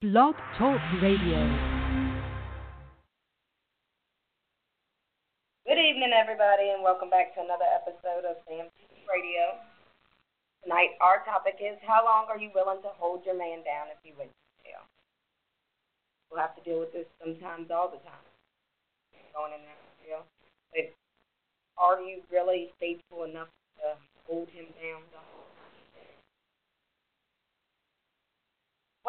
Blog Talk Radio. Good evening, everybody, and welcome back to another episode of FAMMT Radio. Tonight, our topic is how long are you willing to hold your man down if he went to jail? We'll have to deal with this sometimes, all the time, going in there jail. But are you really faithful enough to hold him down?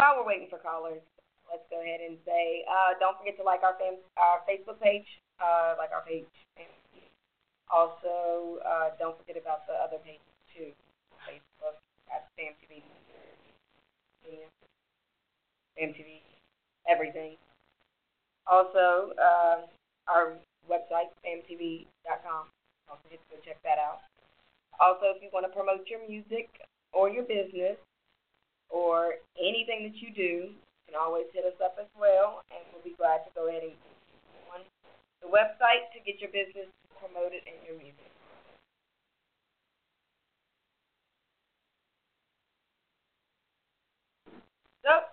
While we're waiting for callers, let's go ahead and say, uh, don't forget to like our fam- our Facebook page, uh, like our page. Also, uh, don't forget about the other pages too. Facebook at Sam TV, TV, everything. Also, uh, our website, samtv.com. Also, hit go check that out. Also, if you want to promote your music or your business or anything that you do, you can always hit us up as well, and we'll be glad to go ahead and on the website to get your business promoted and your music. So,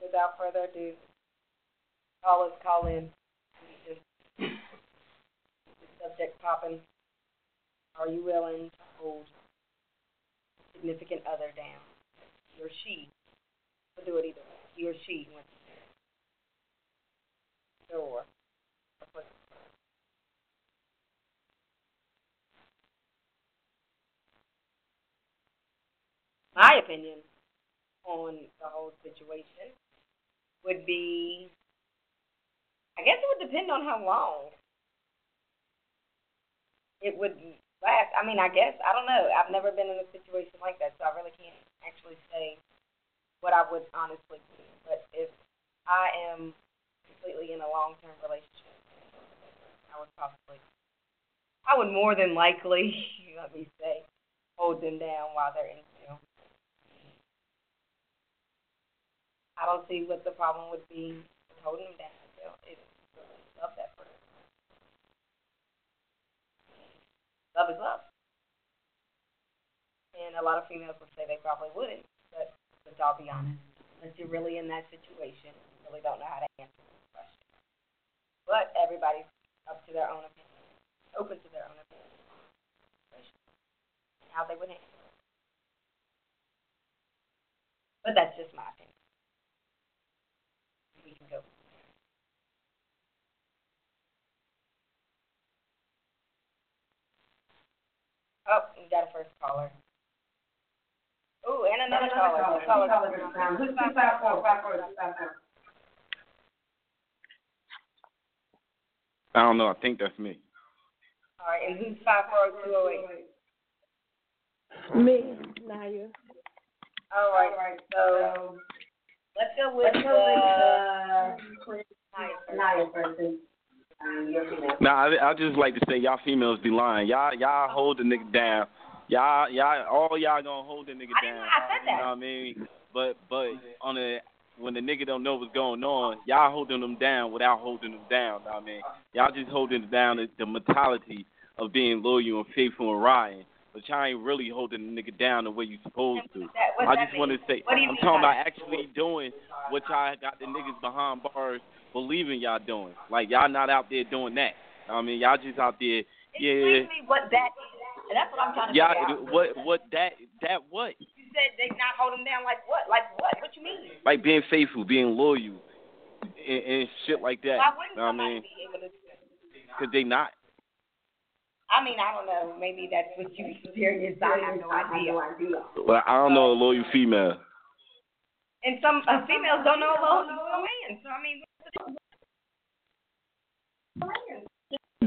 without further ado, call us, call in. Subject popping. Are you willing to hold significant other down? Or she will do it either way. He or she went to or my opinion on the whole situation would be I guess it would depend on how long it would last. I mean, I guess I don't know. I've never been in a situation like that, so I really can't actually say what I would honestly do. But if I am completely in a long term relationship, I would probably I would more than likely, let me say, hold them down while they're in jail. I don't see what the problem would be with holding them down still if you really love that person. Love is love. And a lot of females would say they probably wouldn't, but let's all be honest. Unless you're really in that situation, you really don't know how to answer this question. But everybody's up to their own opinion, open to their own opinion, how they would it. But that's just my opinion. We can go. Oh, we got a first caller. Oh, and another caller. Two callers. Who's five four five four two five four? I don't know. I think that's me. All right, and who's five four two oh eight? Me, Naya. All right, so let's go with uh, Naya first. Um. Nah, I, I just like to say y'all females be lying. Y'all y'all hold the nigga down. Y'all y'all all y'all gonna hold the nigga I down. I said that. You know what I mean? But but on the when the nigga don't know what's going on, y'all holding them down without holding them down. Know what I mean, y'all just holding them down the, the mentality of being loyal and faithful and riding. But y'all ain't really holding the nigga down the way you supposed to. That, I just want to say, What do you I'm mean talking about actually doing what y'all got the niggas behind bars believing y'all doing. Like y'all not out there doing that. I mean, y'all just out there, yeah, Explain me what that is. And that's what I'm trying to y'all. figure out. What what that that what? You said they not hold them down like what? Like what? What you mean? Like being faithful, being loyal, and, and shit like that. Why wouldn't Know what I somebody mean, be able to do cause they not. I mean, I don't know. Maybe that's what you experienced. I have no idea. Well, I don't know a loyal female. And some uh, females don't know a low man. So I mean,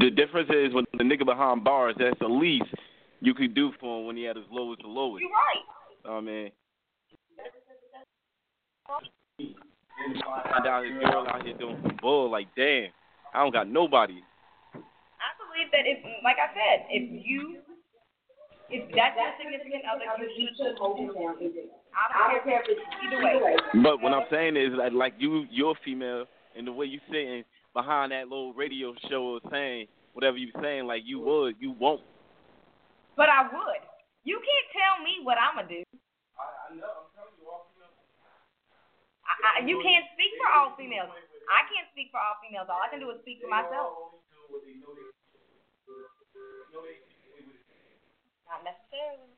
The difference is when the nigga behind bars, that's the least you could do for him when he had his lowest to lowest. you're right. Know what I mean, find out his girl out here doing some bull. Like, damn, I don't got nobody. I believe that if, like I said, if you, if that's your significant other, you should hold it down. I don't care if it's either way. But what I'm saying is, like, like you, you're female, and the way you sitting behind that little radio show or saying whatever you're saying, like you would, you won't. But I would. You can't tell me what I'm gonna do. I, I know. I'm telling you, all females. I, I, you can't speak for all females. I can't speak for all females. All I can do is speak for myself. Not necessarily.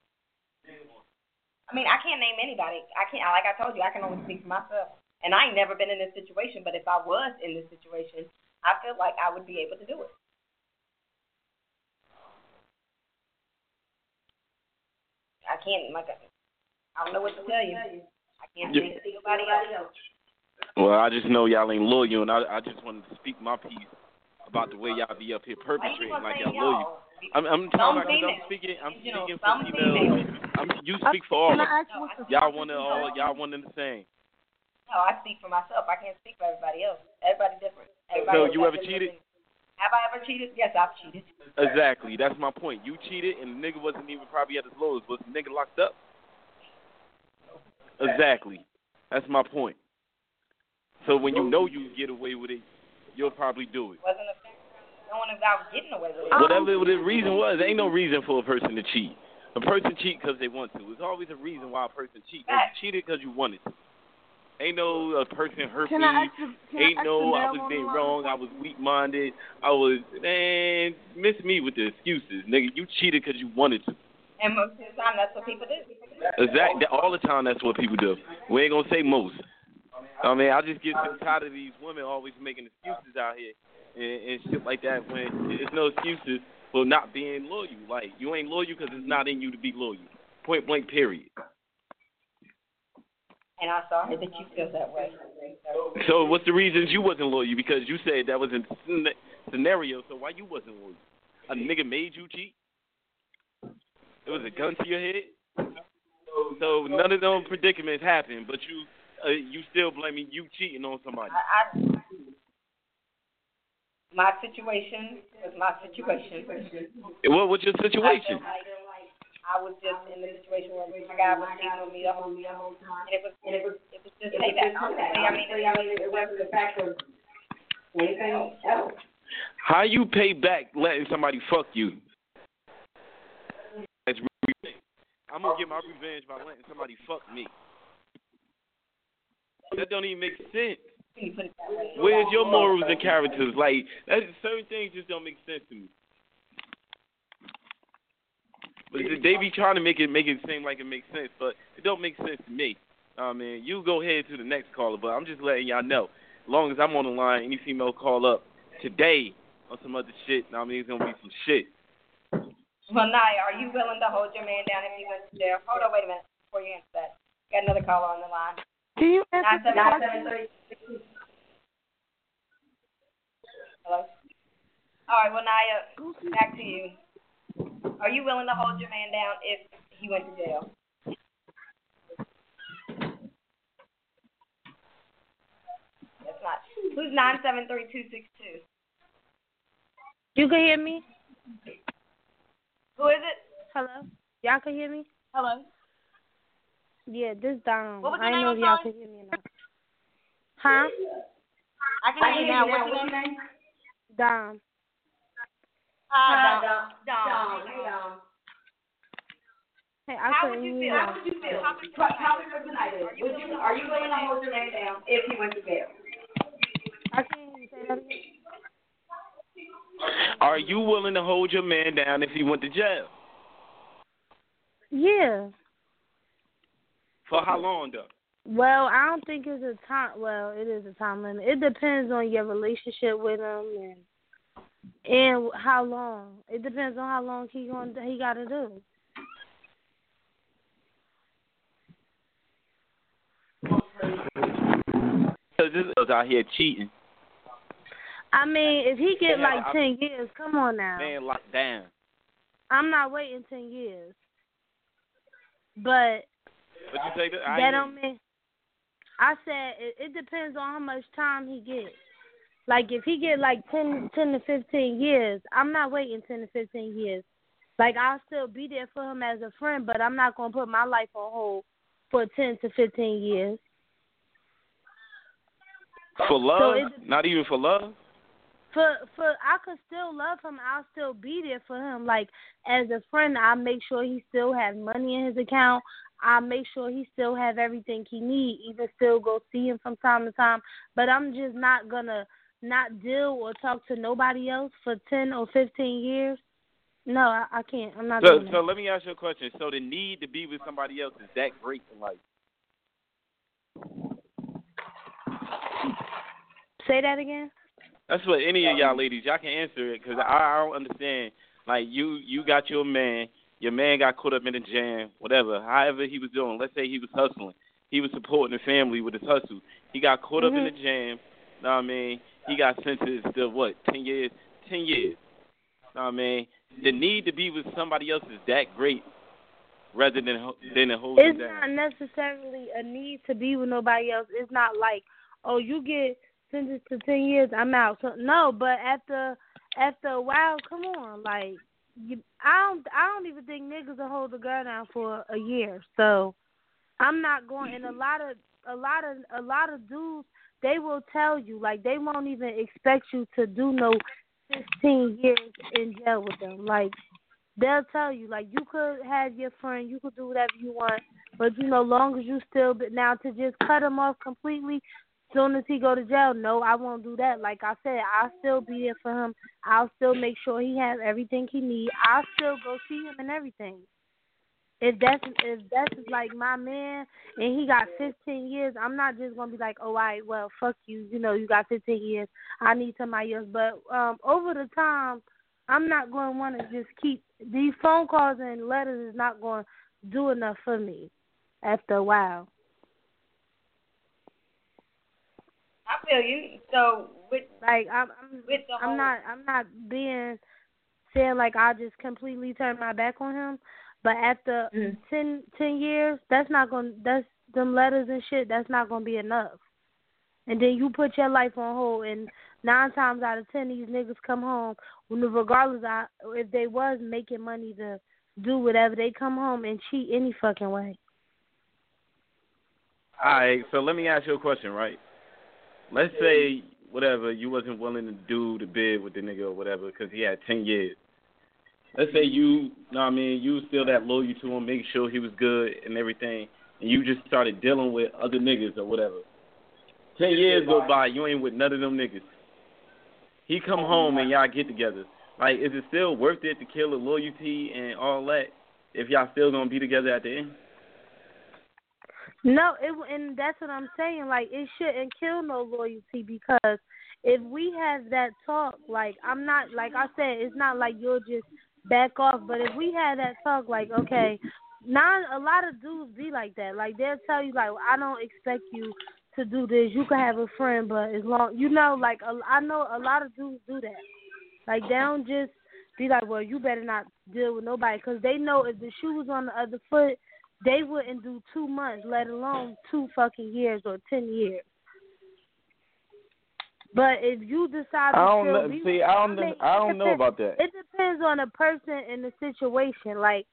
I mean, I can't name anybody. I can't. Like I told you, I can only speak for myself. And I ain't never been in this situation, but if I was in this situation, I feel like I would be able to do it. I can't, like, I don't know what to tell you. I can't speak for nobody else. Well, I just know y'all ain't loyal, and I I just wanted to speak my piece about the way y'all be up here perpetrating like y'all loyal. I'm I'm talking about I'm speaking I'm You know, speaking for females. females. I'm you speak for all Can of I us. ask what the Y'all want to all y'all want the same. No, I speak for myself. I can't speak for everybody else. Everybody different. Everybody So you ever cheated? Have I ever cheated? Yes, I've cheated. Exactly. That's my point. You cheated, and the nigga wasn't even probably at his lowest. Was the nigga locked up? Exactly. That's my point. So when you know you get away with it, you'll probably do it. Wasn't a no one was getting away with it. Whatever the reason was, there ain't no reason for a person to cheat. A person cheat because they want to. There's always a reason why a person cheat. You cheated because you wanted to. Ain't no a person hurt Can me. I ask the, can Ain't I ask no the I was on being wrong. I was weak minded. I was man. Miss me with the excuses, nigga. You cheated because you wanted to. And most of the time, that's what people do. Exactly. All the time, that's what people do. We ain't gonna say most. I mean, I just get so tired of these women always making excuses out here and, and shit like that. When there's no excuses for not being loyal. Like you ain't loyal because it's not in you to be loyal. Point blank. Period. And I'm sorry that you feel that way. So what's the reasons you wasn't loyal? Because you said that was a scenario. So why you wasn't loyal? A nigga made you cheat. It was a gun to your head. So none of those predicaments happened, but you uh, you still blaming you cheating on somebody. I, I, my situation was my situation. What what's your situation? I was just in the situation where my guy was cheating on me the whole time, and it was and it was it was just payback. Honestly, I mean, I mean, it wasn't the fact of anything else. How you pay back letting somebody fuck you? That's re- I'm gonna get my revenge by letting somebody fuck me. That don't even make sense. When you put it that way. Where's your morals and characters? Like that, certain things just don't make sense to me. But they be trying to make it make it seem like it makes sense, but it don't make sense to me. I mean, you go ahead to the next caller, but I'm just letting y'all know. As long as I'm on the line, any female call up today on some other shit, I mean, it's gonna be some shit. Well, Naya, are you willing to hold your man down if he went to jail? Hold on, wait a minute before you answer that. Got another caller on the line. Can you answer seven the nine question? seven three. Hello. All right. Well, Naya, back to you. Are you willing to hold your man down if he went to jail? That's not. Who's nine seven three two six two? You can hear me? Who is it? Hello? Y'all can hear me? Hello. Yeah, this Dom. What was I your know name, if y'all can hear me or not. Huh? I can hear you now. What's your name? Dom. Hi, Dom. Dom. Hey, I How would you hear feel? y'all. How would you feel? Topic for tonight is: Would you, are you willing to hold your man down if he went to jail? I can't hear you. Say that again. Are you willing to hold your man down if he went to jail? Yeah. For how long though? Well, I don't think it's a time. Well, it is a time limit. It depends on your relationship with him and and how long. It depends on how long he going he got to do. Because this is out here cheating, I mean, if he get like I- ten years, come on now. man locked down. I'm not waiting ten years. But But you say that? I that don't mean. I said it, it depends on how much time he gets. Like if he get like ten, ten to fifteen years, I'm not waiting ten to fifteen years. Like I'll still be there for him as a friend, but I'm not gonna put my life on hold for ten to fifteen years. For love? it- Not even for love? for for I could still love him. I'll still be there for him. Like as a friend, I make sure he still has money in his account. I make sure he still have everything he need. Even still go see him from time to time. But I'm just not gonna not deal or talk to nobody else for ten or fifteen years. No, I, I can't. I'm not. So, doing so let me ask you a question. So the need to be with somebody else is that great in life? Say that again. That's what any of y'all ladies y'all can answer it because I, I don't understand. Like you, you got your man. Your man got caught up in a jam, whatever. However he was doing. Let's say he was hustling. He was supporting the family with his hustle. He got caught up in mm-hmm. the jam. Know what I mean? He got sentenced to what? Ten years. Ten years. Know what I mean? The need to be with somebody else is that great, rather than ho- than to hold It's not necessarily a need to be with nobody else. It's not like, oh, you get sentenced to ten years, I'm out. So no, but after after a while, come on, like you, I don't I don't even think niggas will hold a girl down for a year. So I'm not going. And a lot of a lot of a lot of dudes, they will tell you like they won't even expect you to do no 15 years in jail with them. Like they'll tell you like you could have your friend, you could do whatever you want, but you know, long as you still. But now to just cut him off completely, soon as he go to jail, no, I won't do that. Like I said, I'll still be there for him. I'll still make sure he has everything he need. I'll still go see him and everything. If that's if that's like my man and he got 15 years, I'm not just gonna be like, oh, all right, well, fuck you. You know, you got 15 years. I need somebody else. But um, over the time, I'm not going to want to just keep these phone calls and letters is not going to do enough for me after a while. I feel you. So with Like I'm, I'm, with the whole I'm not, I'm not being saying like I just completely turn my back on him. But after Mhm. ten, ten years, that's not going. to That's them letters and shit. That's not going to be enough. And then you put your life on hold, and nine times out of ten, these niggas come home, regardless of if they was making money to do whatever, they come home and cheat any fucking way. All right, so let me ask you a question, right? Let's say whatever you wasn't willing to do the bid with the nigga or whatever because he had ten years. Let's say you, know what I mean, you was still that loyal to him, making sure he was good and everything, and you just started dealing with other niggas or whatever. Ten years go by, you ain't with none of them niggas. He come home and y'all get together. Like, is it still worth it to kill the loyalty and all that if y'all still gonna be together at the end? No, it and that's what I'm saying. Like it shouldn't kill no loyalty because if we have that talk, like I'm not like I said, it's not like you'll just back off. But if we had that talk, like okay, not a lot of dudes be like that. Like they'll tell you like I don't expect you to do this. You can have a friend, but as long you know, like a, I know a lot of dudes do that. Like they don't just be like, well, you better not deal with nobody because they know if the shoe was on the other foot, they wouldn't do two months, let alone two fucking years or ten years. But if you decide to I don't know. See, I don't. mean, I don't know about that. It depends on the person and the situation. Like,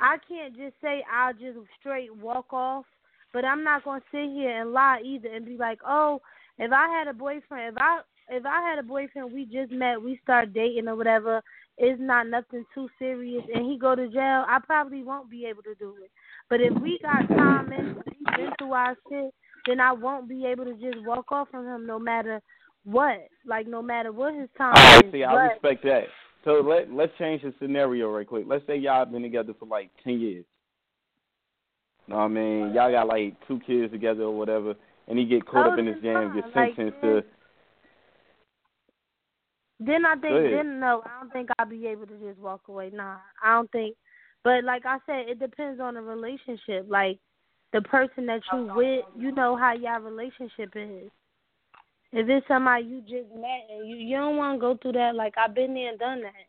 I can't just say I'll just straight walk off, but I'm not gonna sit here and lie either and be like, oh, if I had a boyfriend, if I if I had a boyfriend, we just met, we start dating or whatever, it's not nothing too serious, and he go to jail, I probably won't be able to do it. But if we got time and we've been through our shit, then I won't be able to just walk off from him no matter what. Like no matter what his time is. see, I respect that. So let let's change the scenario right quick. Let's say y'all been together for like ten years. Know what I mean? Y'all got like two kids together or whatever, and he get caught Oh, up in this jam, get sentenced yeah. to. Then I think then no, I don't think I'll be able to just walk away. Nah, I don't think. But like I said, it depends on the relationship. Like the person that you with, you know how y'all relationship is. If it's somebody you just met and you you don't want to go through that, like I've been there and done that.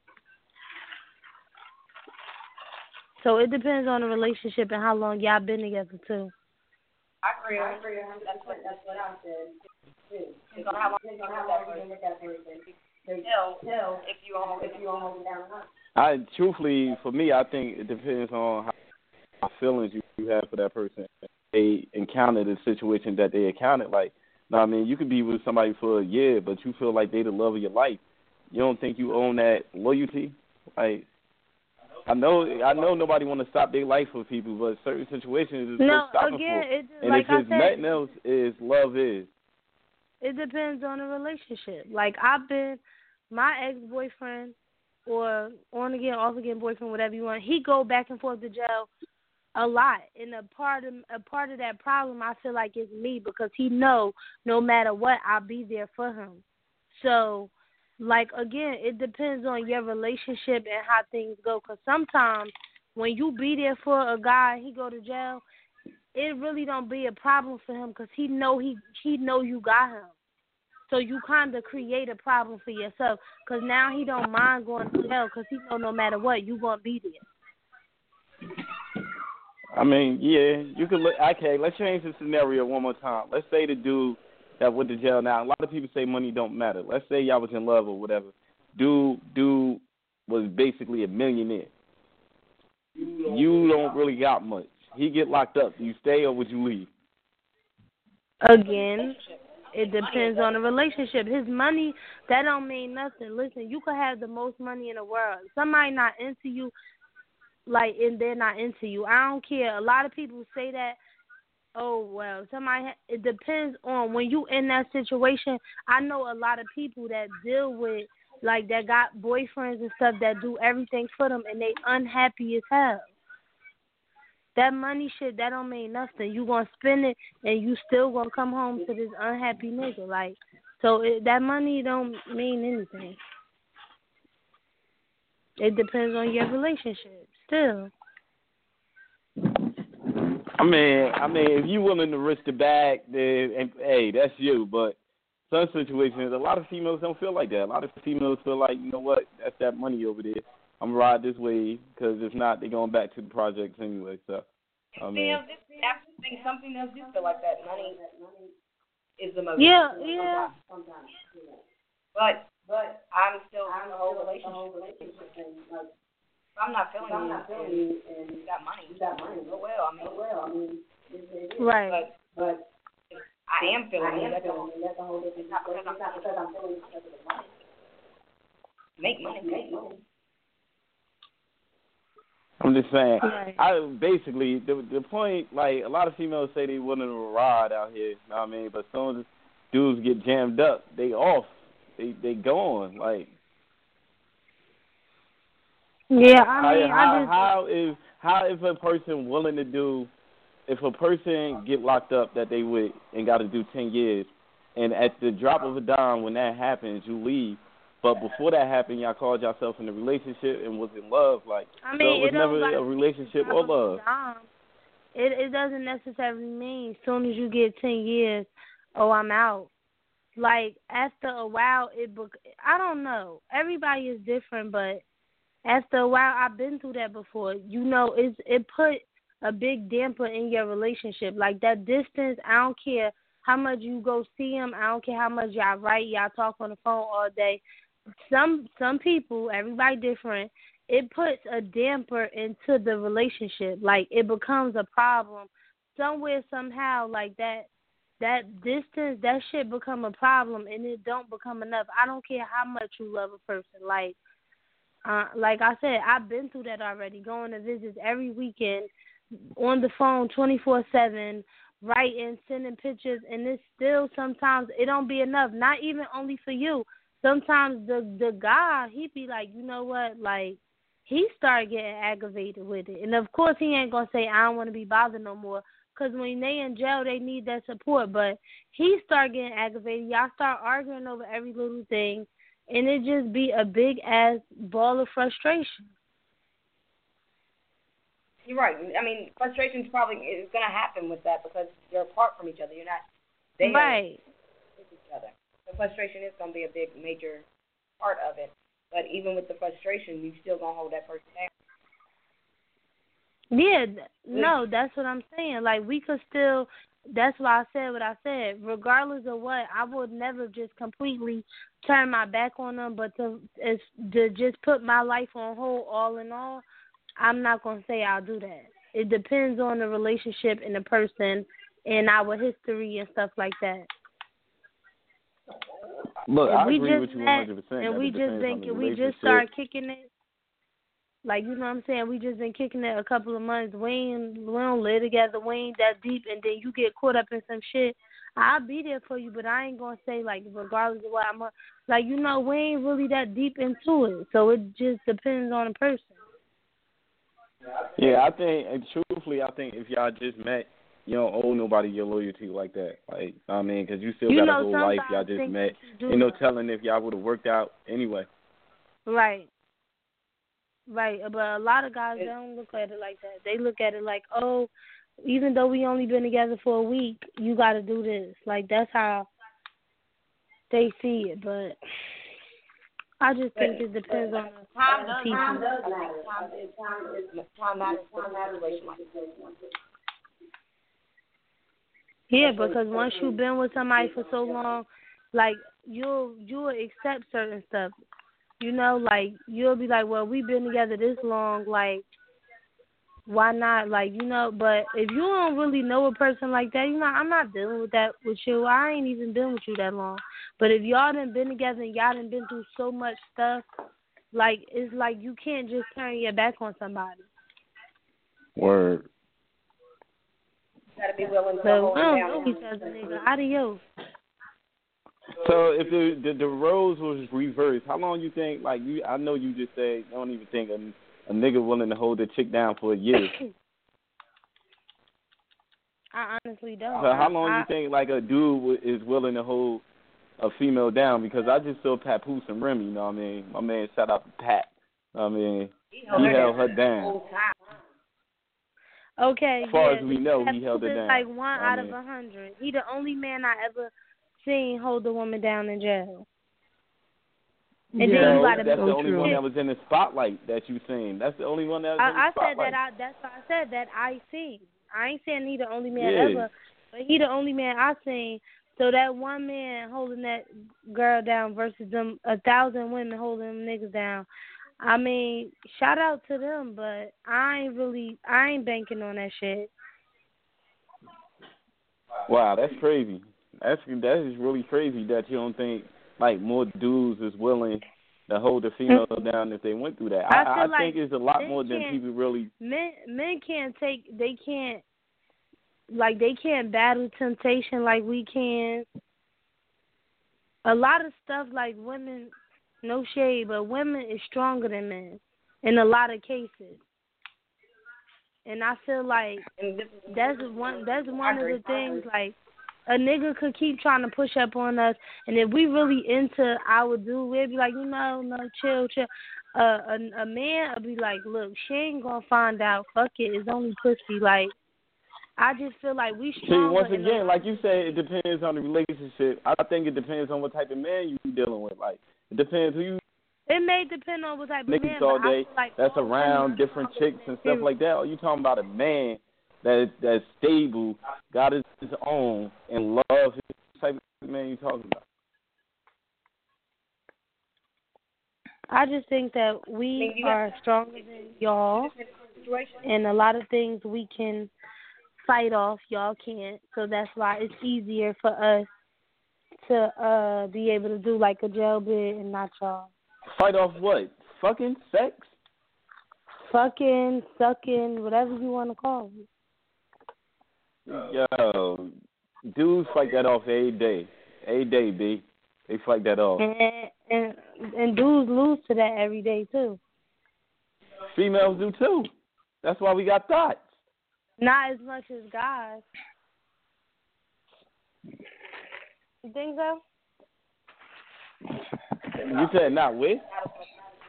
So it depends on the relationship and how long y'all been together too. I agree. I agree. That's what that's what I said. too. Depends on how long you have that person with that person. Tell tell if you on if you on hold it down. I truthfully, for me, I think it depends on how, how feelings you, you have for that person. They encounter the situation that they encountered. Like, no, I mean, you could be with somebody for a year, but you feel like they the love of your life. you don't think you own that loyalty? Like, I know, I know nobody want to stop their life for people, but certain situations is no, so again, it, and like if I it's said, nothing else, is love is. It depends on the relationship. Like I've been, my ex boyfriend, or on again, off again boyfriend, whatever you want. He go back and forth to jail a lot, and a part of a part of that problem I feel like is me because he know no matter what I'll be there for him. So, like again, it depends on your relationship and how things go. Cause sometimes when you be there for a guy, he go to jail, it really don't be a problem for him because he know he he know you got him. So you kind of create a problem for yourself because now he don't mind going to jail because he know no matter what you gonna be there. I mean, yeah, you could look. Okay, let's change the scenario one more time. Let's say the dude that went to jail. Now, a lot of people say money don't matter. Let's say y'all was in love or whatever. Dude, dude was basically a millionaire. You don't really got much. He get locked up. Do you stay or would you leave? Again, it depends on the relationship. His money that don't mean nothing. Listen, you could have the most money in the world. Somebody not into you, like, and they're not into you. I don't care. A lot of people say that. Oh well, somebody. It depends on when you in that situation. I know a lot of people that deal with like that got boyfriends and stuff that do everything for them and they unhappy as hell. That money shit that don't mean nothing. You gonna spend it and you still gonna come home to this unhappy nigga. Like so it, that money don't mean anything. It depends on your relationship. Still. I mean, I mean, if you willing to risk the bag, then and, hey, that's you. But some situations, a lot of females don't feel like that. A lot of females feel like, you know what, that's that money over there. I'm gonna ride this way because if not, they're going back to the projects anyway. So, I mean, Females, just think something else do feel like that. Money is the most. Yeah, yeah. But but I'm still I'm in the whole relationship. If I'm not feeling you, and you got money, you got money. Oh well, I mean, oh, well, I mean, Right. but but I am feeling you, that's a whole that's a whole different. It's not because I'm not because I'm feeling you because of the money. Make money, make money. I'm just saying. Right. I basically the the point like a lot of females say they willing to ride out here. You know what I mean? But as soon as dudes get jammed up, they off. They they gone. Like Yeah, I mean, how, I just how is how if a person willing to do if a person get locked up that they would and got to do ten years, and at the drop of a dime when that happens you leave, but before that happened y'all called yourself in a relationship and was in love like I so mean, it was it never like a relationship or love. It it doesn't necessarily mean as soon as you get ten years, oh I'm out. Like after a while, it bec- I don't know. Everybody is different, but after a while, I've been through that before. You know, it's it put a big damper in your relationship. Like that distance, I don't care how much you go see him. I don't care how much y'all write, y'all talk on the phone all day. Some some people, everybody different. It puts a damper into the relationship. Like it becomes a problem somewhere somehow. Like that that distance, that shit become a problem, and it don't become enough. I don't care how much you love a person. Like uh, like I said, I've been through that already. Going to visits every weekend, on the phone twenty four seven, writing, sending pictures, and it's still sometimes it don't be enough. Not even only for you. Sometimes the the guy he be like, you know what, like he start getting aggravated with it, and of course he ain't gonna say I don't want to be bothered no more. Cause when they in jail, they need that support. But he start getting aggravated. Y'all start arguing over every little thing and it just be a big ass ball of frustration. You're right. I mean, frustration's probably is going to happen with that because you're apart from each other. You're not there Right. with each other. So frustration is going to be a big, major part of it. But even with the frustration, you still going to hold that person down. Yeah, no, that's what I'm saying. Like we could still. That's why I said what I said. Regardless of what, I would never just completely turn my back on them. But to to just put my life on hold, all in all, I'm not gonna say I'll do that. It depends on the relationship and the person and our history and stuff like that. Look, if I we agree just with you met 100%. and we just think the we just start kicking it. Like you know what I'm saying? We just been kicking it a couple of months. We ain't we don't live together. We ain't that deep, and then you get caught up in some shit. I'll be there for you, but I ain't gonna say like regardless of what I'm a, like. You know, we ain't really that deep into it, so it just depends on the person. Yeah, I think, and truthfully, I think if y'all just met, you don't owe nobody your loyalty like that. Like, I mean, because you still You got a whole life. Y'all just met. Ain't no telling if y'all would have worked out anyway. Right. Right, but a lot of guys they don't look at it like that. They look at it like, oh, even though we only been together for a week, you got to do this. Like that's how they see it. But I just think it depends on the Time the does people. time does matter. Time time is time matters for a situation like this. Yeah, because once you've been with somebody for so long, like you'll you'll accept certain stuff. You know, like you'll be like, well, we've been together this long, like why not? Like you know, but if you don't really know a person like that, you know, I'm not dealing with that with you. I ain't even been with you that long. But if y'all done been together and y'all done been through so much stuff, like it's like you can't just turn your back on somebody. Word. You gotta be willing to So hold I don't down. know each other, nigga. Adios. So if the, the the roles was reversed, how long you think? Like you, I know you just say you don't even think a, a nigga willing to hold a chick down for a year. I honestly don't. So how long I, you think like a dude wi- is willing to hold a female down? Because I just saw Papoose and Remy. You know what I mean? My man, shout out to Pat. I mean, he held her down. Okay, As far yeah, as we know, he Papoose held her is down. like one I out of a hundred. He the only man I ever seen hold a woman down in jail. And then you gotta that's the only one that was in the spotlight that you seen. That's the only one that was in I, the I said that I that's why I said that I seen. I ain't saying he the only man Yeah. ever, but he the only man I seen. So that one man holding that girl down versus them a thousand women holding them niggas down. I mean, shout out to them, but I ain't really I ain't banking on that shit. Wow, that's crazy. That's that is really crazy that you don't think like more dudes is willing to hold a female mm-hmm. down if they went through that. I I, I like think it's a lot more than people really. men men can't take they can't like they can't battle temptation like we can. A lot of stuff like women no shade, but women is stronger than men in a lot of cases. And I feel like And this is that's one that's one of the things like a nigga could keep trying to push up on us and if we really into our dude we'd be like you know no chill chill uh, a a man would be like look she ain't gonna find out fuck it it's only pussy like I just feel like we See, once again, like you said, it depends on the relationship. I think it depends on what type of man you dealing with. Like it depends who you it may depend on what type of man niggas all day like that's around different chicks and stuff like that. Or you talking about a man that that's stable, got his, his own, and love his type of man you talking about. I just think that we mean, you got- are stronger than y'all and a lot of things we can fight off y'all can't so that's why it's easier for us to uh be able to do like a jail bid and not y'all Fight off what? Fucking sex? fucking sucking whatever you want to call it Yo, dudes fight that off a every day. Every day, B. They fight that off. and and and dudes lose to that every day too Females do too. That's why we got thoughts. not as much as guys you think so You said not with?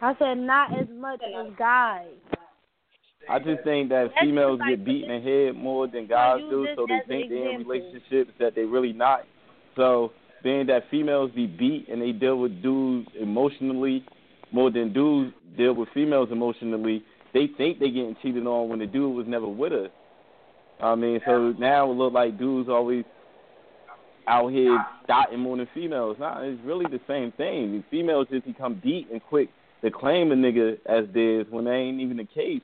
I said not as much as guys I just think that That's females like- get beat in the head more than guys do, so they think they're in relationships that they really not. So being that females be beat and they deal with dudes emotionally more than dudes deal with females emotionally, they think they getting cheated on when the dude was never with us. I mean, so now it look like dudes always out here dotting more than females. Nah, it's really the same thing. Females just become deep and quick to claim a nigga as theirs when they ain't even the case.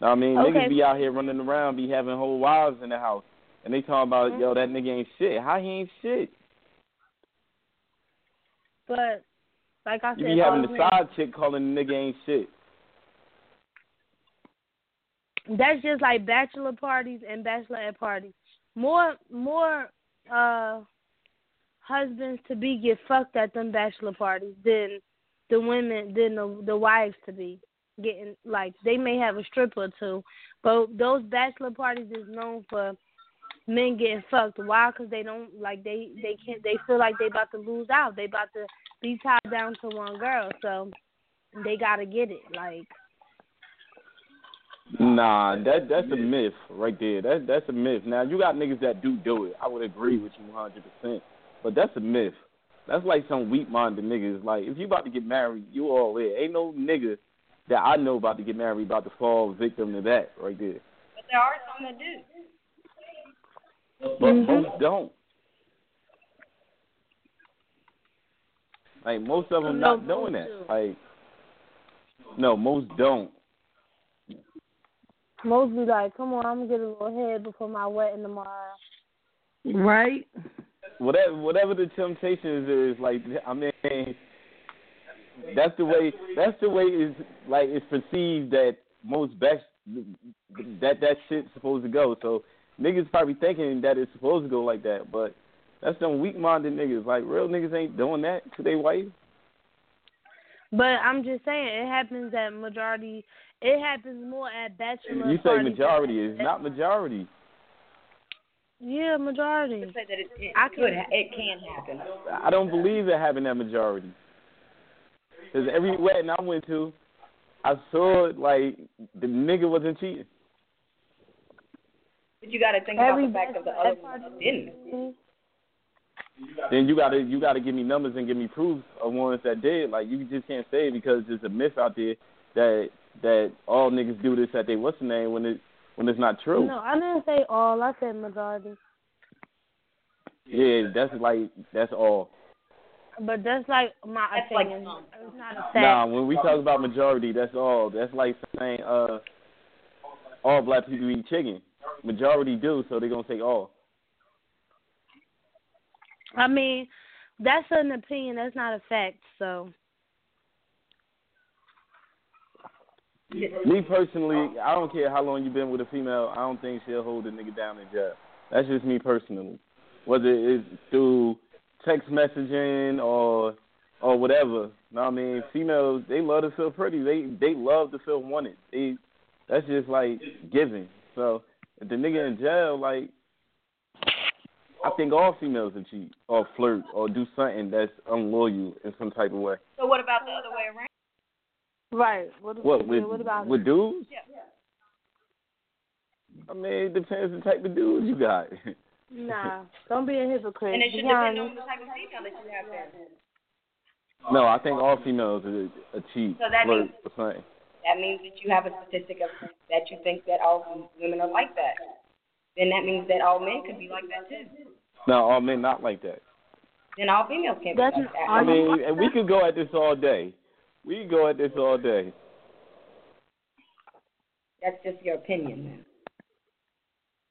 I mean, Okay. niggas be out here running around, be having whole wives in the house, and they talking about, Mhm. yo, that nigga ain't shit. How he ain't shit? But like I said, You be having the men- side chick calling the nigga ain't shit. that's just like bachelor parties and bachelorette parties. More more uh husbands to be get fucked at them bachelor parties than the women than the the wives to be getting like they may have a stripper or two, but those bachelor parties is known for men getting fucked. Why? Because they don't like they they can't they feel like they about to lose out. They about to be tied down to one girl, so they gotta get it. Like Nah, that that's a myth right there. That that's a myth. Now you got niggas that do do it. I would agree with you 100. percent But that's a myth. That's like some weak-minded niggas. Like if you about to get married, you all there. Ain't no nigga that I know about to get married about to fall victim to that right there. But there are some that do. But Mhm. most don't. Like most of them No, not doing that. do. Like no, most don't. most be like, come on, I'm gonna get a little head before my wedding tomorrow. Right? whatever whatever the temptations is like I mean that's the way that's the way is like it's perceived that most best that that shit's supposed to go. So niggas probably thinking that it's supposed to go like that, but that's some weak minded niggas. Like real niggas ain't doing that to their wife. But I'm just saying, it happens at majority. It happens more at bachelor You say majority is not majority. Yeah, majority. To say that it, it I could, can- it can happen. I don't believe it having that majority. Because every wedding I went to, I saw it like the nigga wasn't cheating. But you got to think Every about the fact that the other bachelorette ones didn't. then you gotta you gotta give me numbers and give me proof of ones that did. Like you just can't say because there's a myth out there that that all niggas do this at they what's the name when it when it's not true. No, I didn't say all. I said majority. Yeah, that's like that's all. But that's like my That's like opinion. some. it's not a fact. Nah, when we talk about majority, that's all. That's like saying uh all black people eat chicken. Majority do, so they're gonna say all. I mean, that's an opinion. That's not a fact. So Me personally, I don't care how long you've been with a female. I don't think she'll hold a nigga down in jail. That's just me personally. Whether it's through text messaging or or whatever. Know what I mean? Females, they love to feel pretty. They they love to feel wanted. They that's just like giving. So if the nigga in jail, like I think all females will cheat or flirt or do something that's unloyal in some type of way. So what about the other way around? right. What, What with what about with dudes? Yeah. I mean, it depends the type of dudes you got. Nah, don't be a hypocrite. And it Be should depend on the type of female that you have then. no, I think all females are a cheat, So that means- or something. That means that you have a statistic of that you think that all women are like that. Then that means that all men could be like that too. No, all men not like that. Then all females can't be That's like that. I mean, and we could go at this all day. We could go at this all day. That's just your opinion then.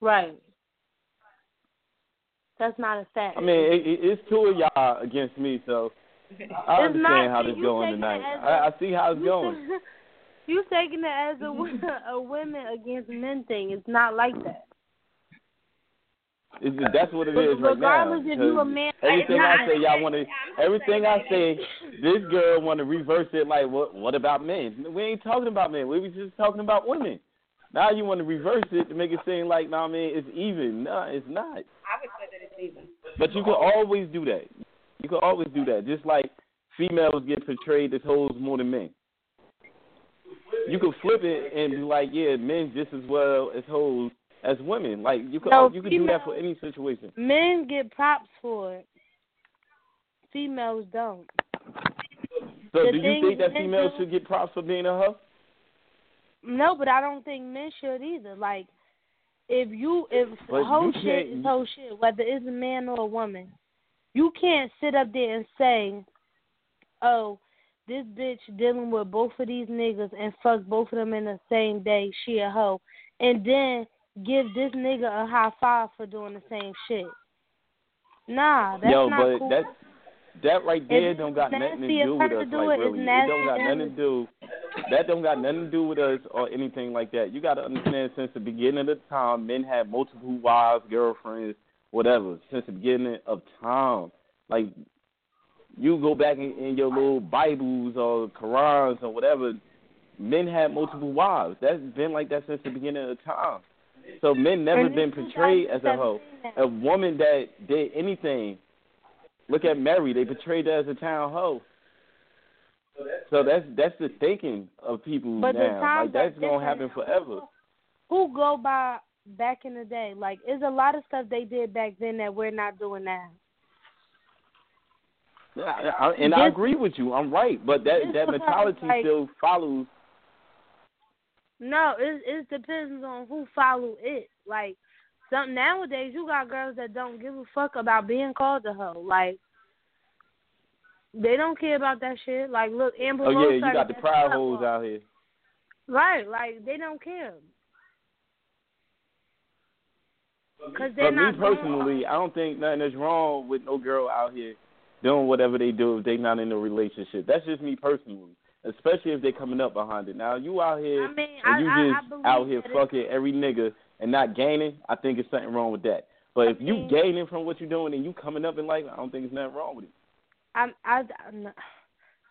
Right. That's not a fact. I mean, it, it, it's two of y'all against me, so I understand not- how this going tonight. I, I see how it's going. You taking it as a a women against men thing. It's not like that. It's that's what it is right now. Regardless if you a man, Everything I say, y'all want to. Everything I say, this girl want to reverse it. Like, what? What about men? We ain't talking about men. We was just talking about women. Now you want to reverse it to make it seem like, nah, man, it's even. No, it's not. I would say that it's even. But you can always do that. You can always do that. Just like females get portrayed as hoes more than men. You can flip it and be like, yeah, men just as well as hoes as women. Like you can No, you can do that for any situation. men get props for it. Females don't. So The do you think that females do- should get props for being a hoe? No, but I don't think men should either. Like, if you if But whole you shit is whole shit, whether it's a man or a woman, you can't sit up there and say, "Oh, this bitch dealing with both of these niggas and fuck both of them in the same day. She a hoe," and then give this nigga a high five for doing the same shit. Nah, that's Yo, not but cool. that's that right there If don't got it's nothing to do with us. do Like it, it's really, it don't got nothing to do. That don't got nothing to do with us or anything like that. You got to understand, since the beginning of the time, men had multiple wives, girlfriends, whatever. Since the beginning of time, like you go back in, in your little Bibles or Qurans or whatever, men had multiple wives. That's been like that since the beginning of time. So men never been portrayed as a hoe. A woman that did anything, look at Mary, they portrayed her as a town hoe. So that's that's the thinking of people But now. Like that's gonna happen forever. Who go by back in the day? Like, there's a lot of stuff they did back then that we're not doing now. Yeah, I, I- and I agree with you. I'm right, but that that mentality like- still follows. No, it it depends on who follow it. Like, some nowadays you got girls that don't give a fuck about being called a hoe. Like, they don't care about that shit. Like, look, Amber Oh Rose yeah, you got the that proud shit hoes out here. Right, like they don't care. Cause they're But me not doing- personally, I don't think nothing is wrong with no girl out here doing whatever they do if they not in a relationship. That's just me personally. Especially if they coming up behind it. Now you out here I mean, and I, you I, I just believe out here fucking every nigga and not gaining, I think it's something wrong with that. But I if you mean- gaining from what you're doing and you coming up in life, I don't think it's nothing wrong with it. I'm, I, I'm, not,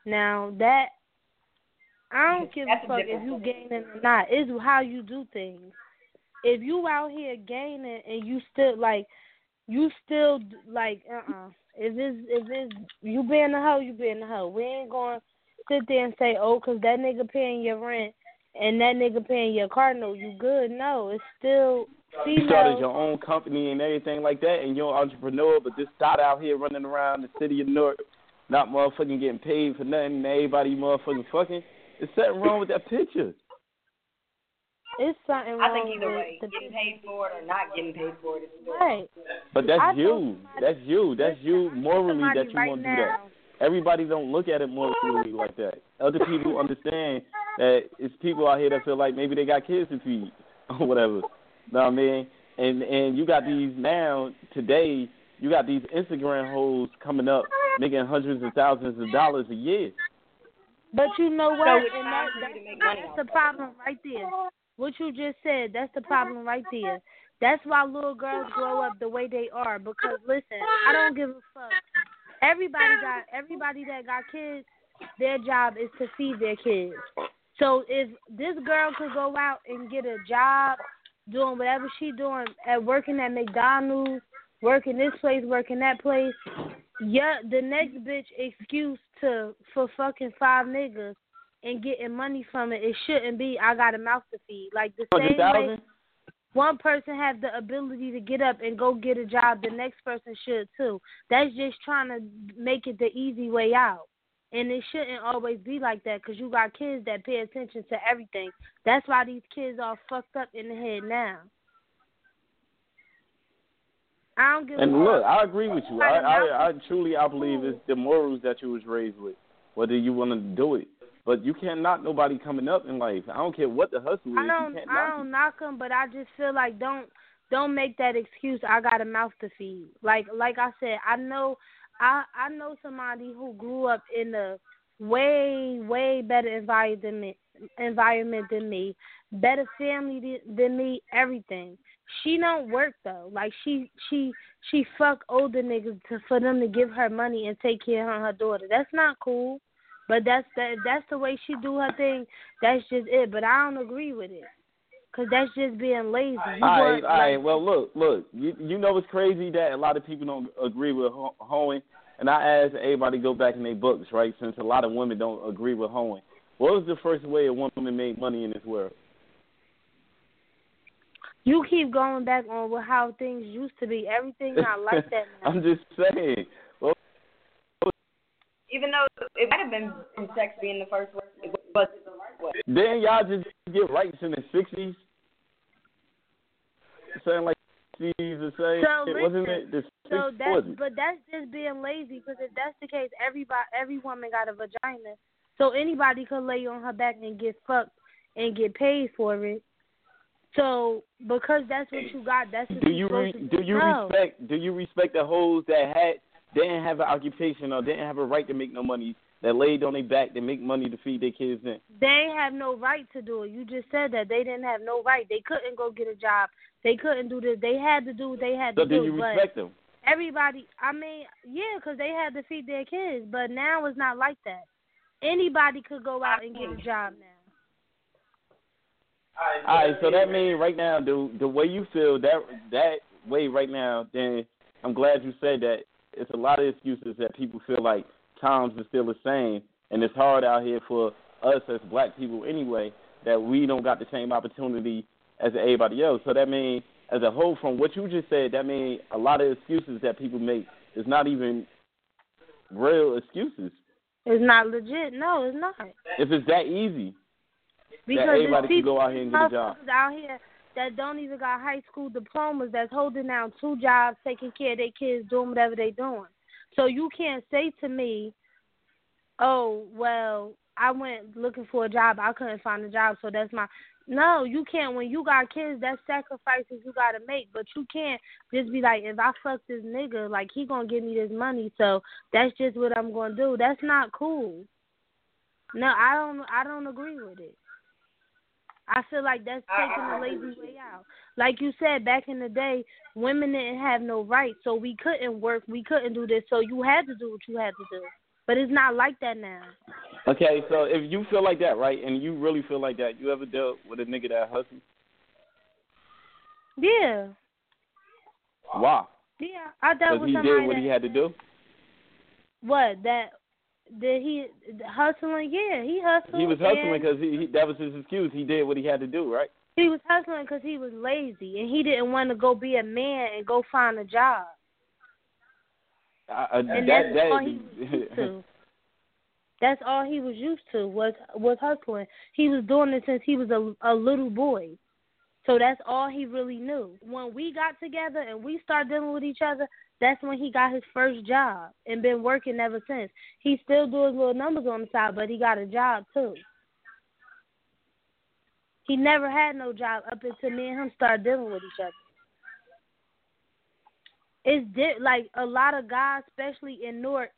now that I don't give That's a a fuck if you thing. gaining or not. It's how you do things. If you out here gaining and you still like, you still like, uh, uh If it's if it's you being a hoe, you being a hoe. We ain't going to sit there and say, oh, 'cause that nigga paying your rent and that nigga paying your car note, you good. No, it's still You started your own company and everything like that, and you're an entrepreneur, but just start out here running around the city of Newark, not motherfucking getting paid for nothing, and everybody motherfucking fucking. There's something wrong with that picture. It's something wrong I think either with way, the getting paid for it or not getting paid for it is still Right. But that's I you. somebody- That's you. That's you Listen, I morally that you right want to do that. Everybody don't look at it morally like that. Other people understand that it's people out here that feel like maybe they got kids to feed or whatever. Know what I mean? And and you got these now today. You got these Instagram hoes coming up making hundreds of thousands of dollars a year. But you know what? So it's and that, that's, to make money that's the problem right there. What you just said, that's the problem right there. That's why little girls grow up the way they are. Because listen, I don't give a fuck. Everybody got everybody that got kids, their job is to feed their kids. So if this girl could go out and get a job doing whatever she doing at working at McDonald's, working this place, working that place, yeah, the next bitch excuse to for fucking five niggas and getting money from it, it shouldn't be I got a mouth to feed. Like the Hundred same way one person has the ability to get up and go get a job, the next person should too. That's just trying to make it the easy way out. And it shouldn't always be like that because you got kids that pay attention to everything. That's why these kids are fucked up in the head now. I don't give And a look. I agree with you. I, I, I truly, I believe it's the morals that you was raised with, whether you want to do it. But you can't knock nobody coming up in life. I don't care what the hustle is. I don't I don't knock them, but I just feel like don't don't make that excuse. I got a mouth to feed. Like like I said, I know I I know somebody who grew up in a way way better environment environment than me, better family than me, everything. She don't work though. Like she she she fuck older niggas to for them to give her money and take care of her daughter. That's not cool. But that's that. That's the way she do her thing. That's just it. But I don't agree with it, cause that's just being lazy. You All want, right, all right. like, Well, look, look. You you know it's crazy that a lot of people don't agree with ho- hoeing, and I asked everybody to go back in their books, right? Since a lot of women don't agree with hoeing. What was the first way a woman made money in this world? you keep going back on with how things used to be. Everything not like that now. I'm just saying. Well, Even though it might have been from sex being the first way, it wasn't the right way. then y'all just get rights in the '60s, saying like '60s the same. So shit, wasn't it? The So that's but that's just being lazy. Because if that's the case, everybody every woman got a vagina, so anybody could lay on her back and get fucked and get paid for it. So because that's what you got, that's what Do you're re- do you No. respect do you respect the hoes that had didn't have an occupation or didn't have a right to make no money, that laid on their back to make money to feed their kids in. They have no right to do it. You just said that they didn't have no right. They couldn't go get a job. They couldn't do this. They had to do what they had so to do. So do you respect but them? Everybody, I mean, yeah, because they had to feed their kids. But now it's not like that. Anybody could go out and get a job now. All right, so that means right now, the the way you feel that that way right now, then I'm glad you said that. It's a lot of excuses that people feel like times are still the same, and it's hard out here for us as black people anyway that we don't got the same opportunity as everybody else. So that means, as a whole, from what you just said, that means a lot of excuses that people make is not even real excuses. It's not legit. No, it's not. If it's that easy, because that everybody can go out here and get a job. Out here that don't even got high school diplomas that's holding down two jobs, taking care of their kids, doing whatever they're doing. So you can't say to me, "Oh, well, I went looking for a job, I couldn't find a job, so that's my." No, you can't. When you got kids, that's sacrifices you gotta make. But you can't just be like, if I fuck this nigga, like he gonna give me this money, so that's just what I'm gonna do. That's not cool. No, I don't. I don't agree with it. I feel like that's taking the lazy way out. Like you said, back in the day, women didn't have no rights, so we couldn't work, we couldn't do this, so you had to do what you had to do. But it's not like that now. Okay, so if you feel like that, right, and you really feel like that, you ever dealt with a nigga that hustles? Yeah. Why? Yeah, I dealt with he somebody did what that, he had to do. What that did he hustling? Yeah, he hustled. He was hustling because he, he that was his excuse. He did what he had to do, right? He was hustling because he was lazy and he didn't want to go be a man and go find a job. Uh, and that, that's that, all he was used to. That's all he was used to was was hustling. He was doing it since he was a a little boy. So that's all he really knew. When we got together and we started dealing with each other, that's when he got his first job and been working ever since. He still doing little numbers on the side, but he got a job too. He never had no job up until me and him started dealing with each other. It's di- like a lot of guys, especially in North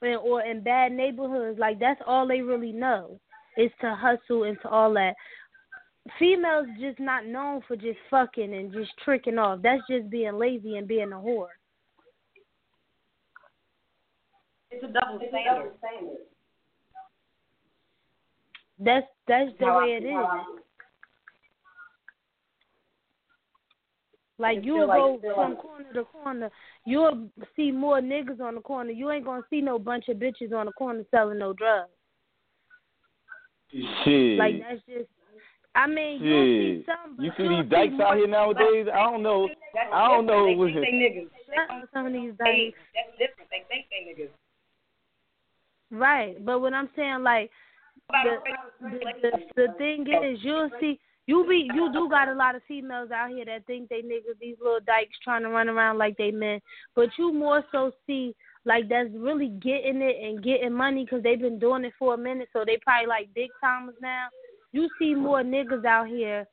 or in bad neighborhoods, like that's all they really know is to hustle and to all that. Females just not known for just fucking and just tricking off. That's just being lazy and being a whore. It's a double standard. That's that's the way it is. Like you'll go from corner to corner, you'll see more niggas on the corner. You ain't gonna see no bunch of bitches on the corner selling no drugs. Shit. Like that's just. I mean, Shit. you'll see some. You see these dykes out here nowadays? I don't know. I don't know. They what- think they niggas. Shut some of these They, dykes. that's different. They think they niggas. Right, but what I'm saying, like, the the, the, the thing is, you'll see. You be you do got a lot of females out here that think they niggas, these little dykes trying to run around like they men, but you more so see like that's really getting it and getting money because they've been doing it for a minute, so they probably like big timers now. You see more niggas out here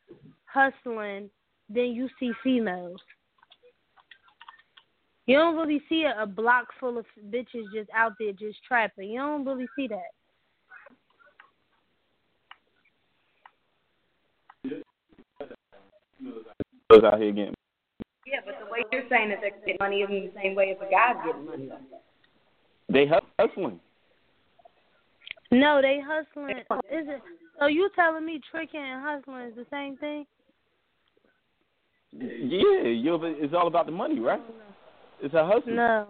hustling than you see females. You don't really see a, a block full of bitches just out there just trapping. You don't really see that. Those out here getting. Yeah, but the way you're saying that they get money isn't the same way as a guy's getting money. They hustling. No, they hustling. Is it? So you telling me tricking and hustling is the same thing? Yeah, you. It's all about the money, right? It's a hustle. No.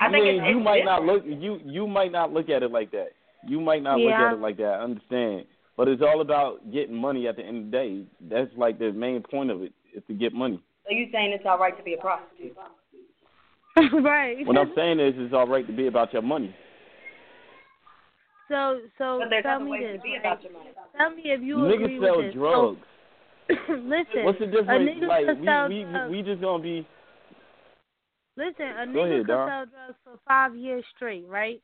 I think mean, it's, you it's might different. not look. You you might not look at it like that. You might not look at it like that. I understand, but it's all about getting money at the end of the day. That's like the main point of it is to get money. So you saying it's all right to be a prostitute? right. What I'm saying is, it's all right to be about your money. so so tell me this. right? about your money. Tell me if you agree Niggas sell with this. drugs. So, listen. What's the difference? Like could we sell we drugs. we just gonna be. Listen, a Go nigga ahead, could dawg. sell drugs for five years straight, right?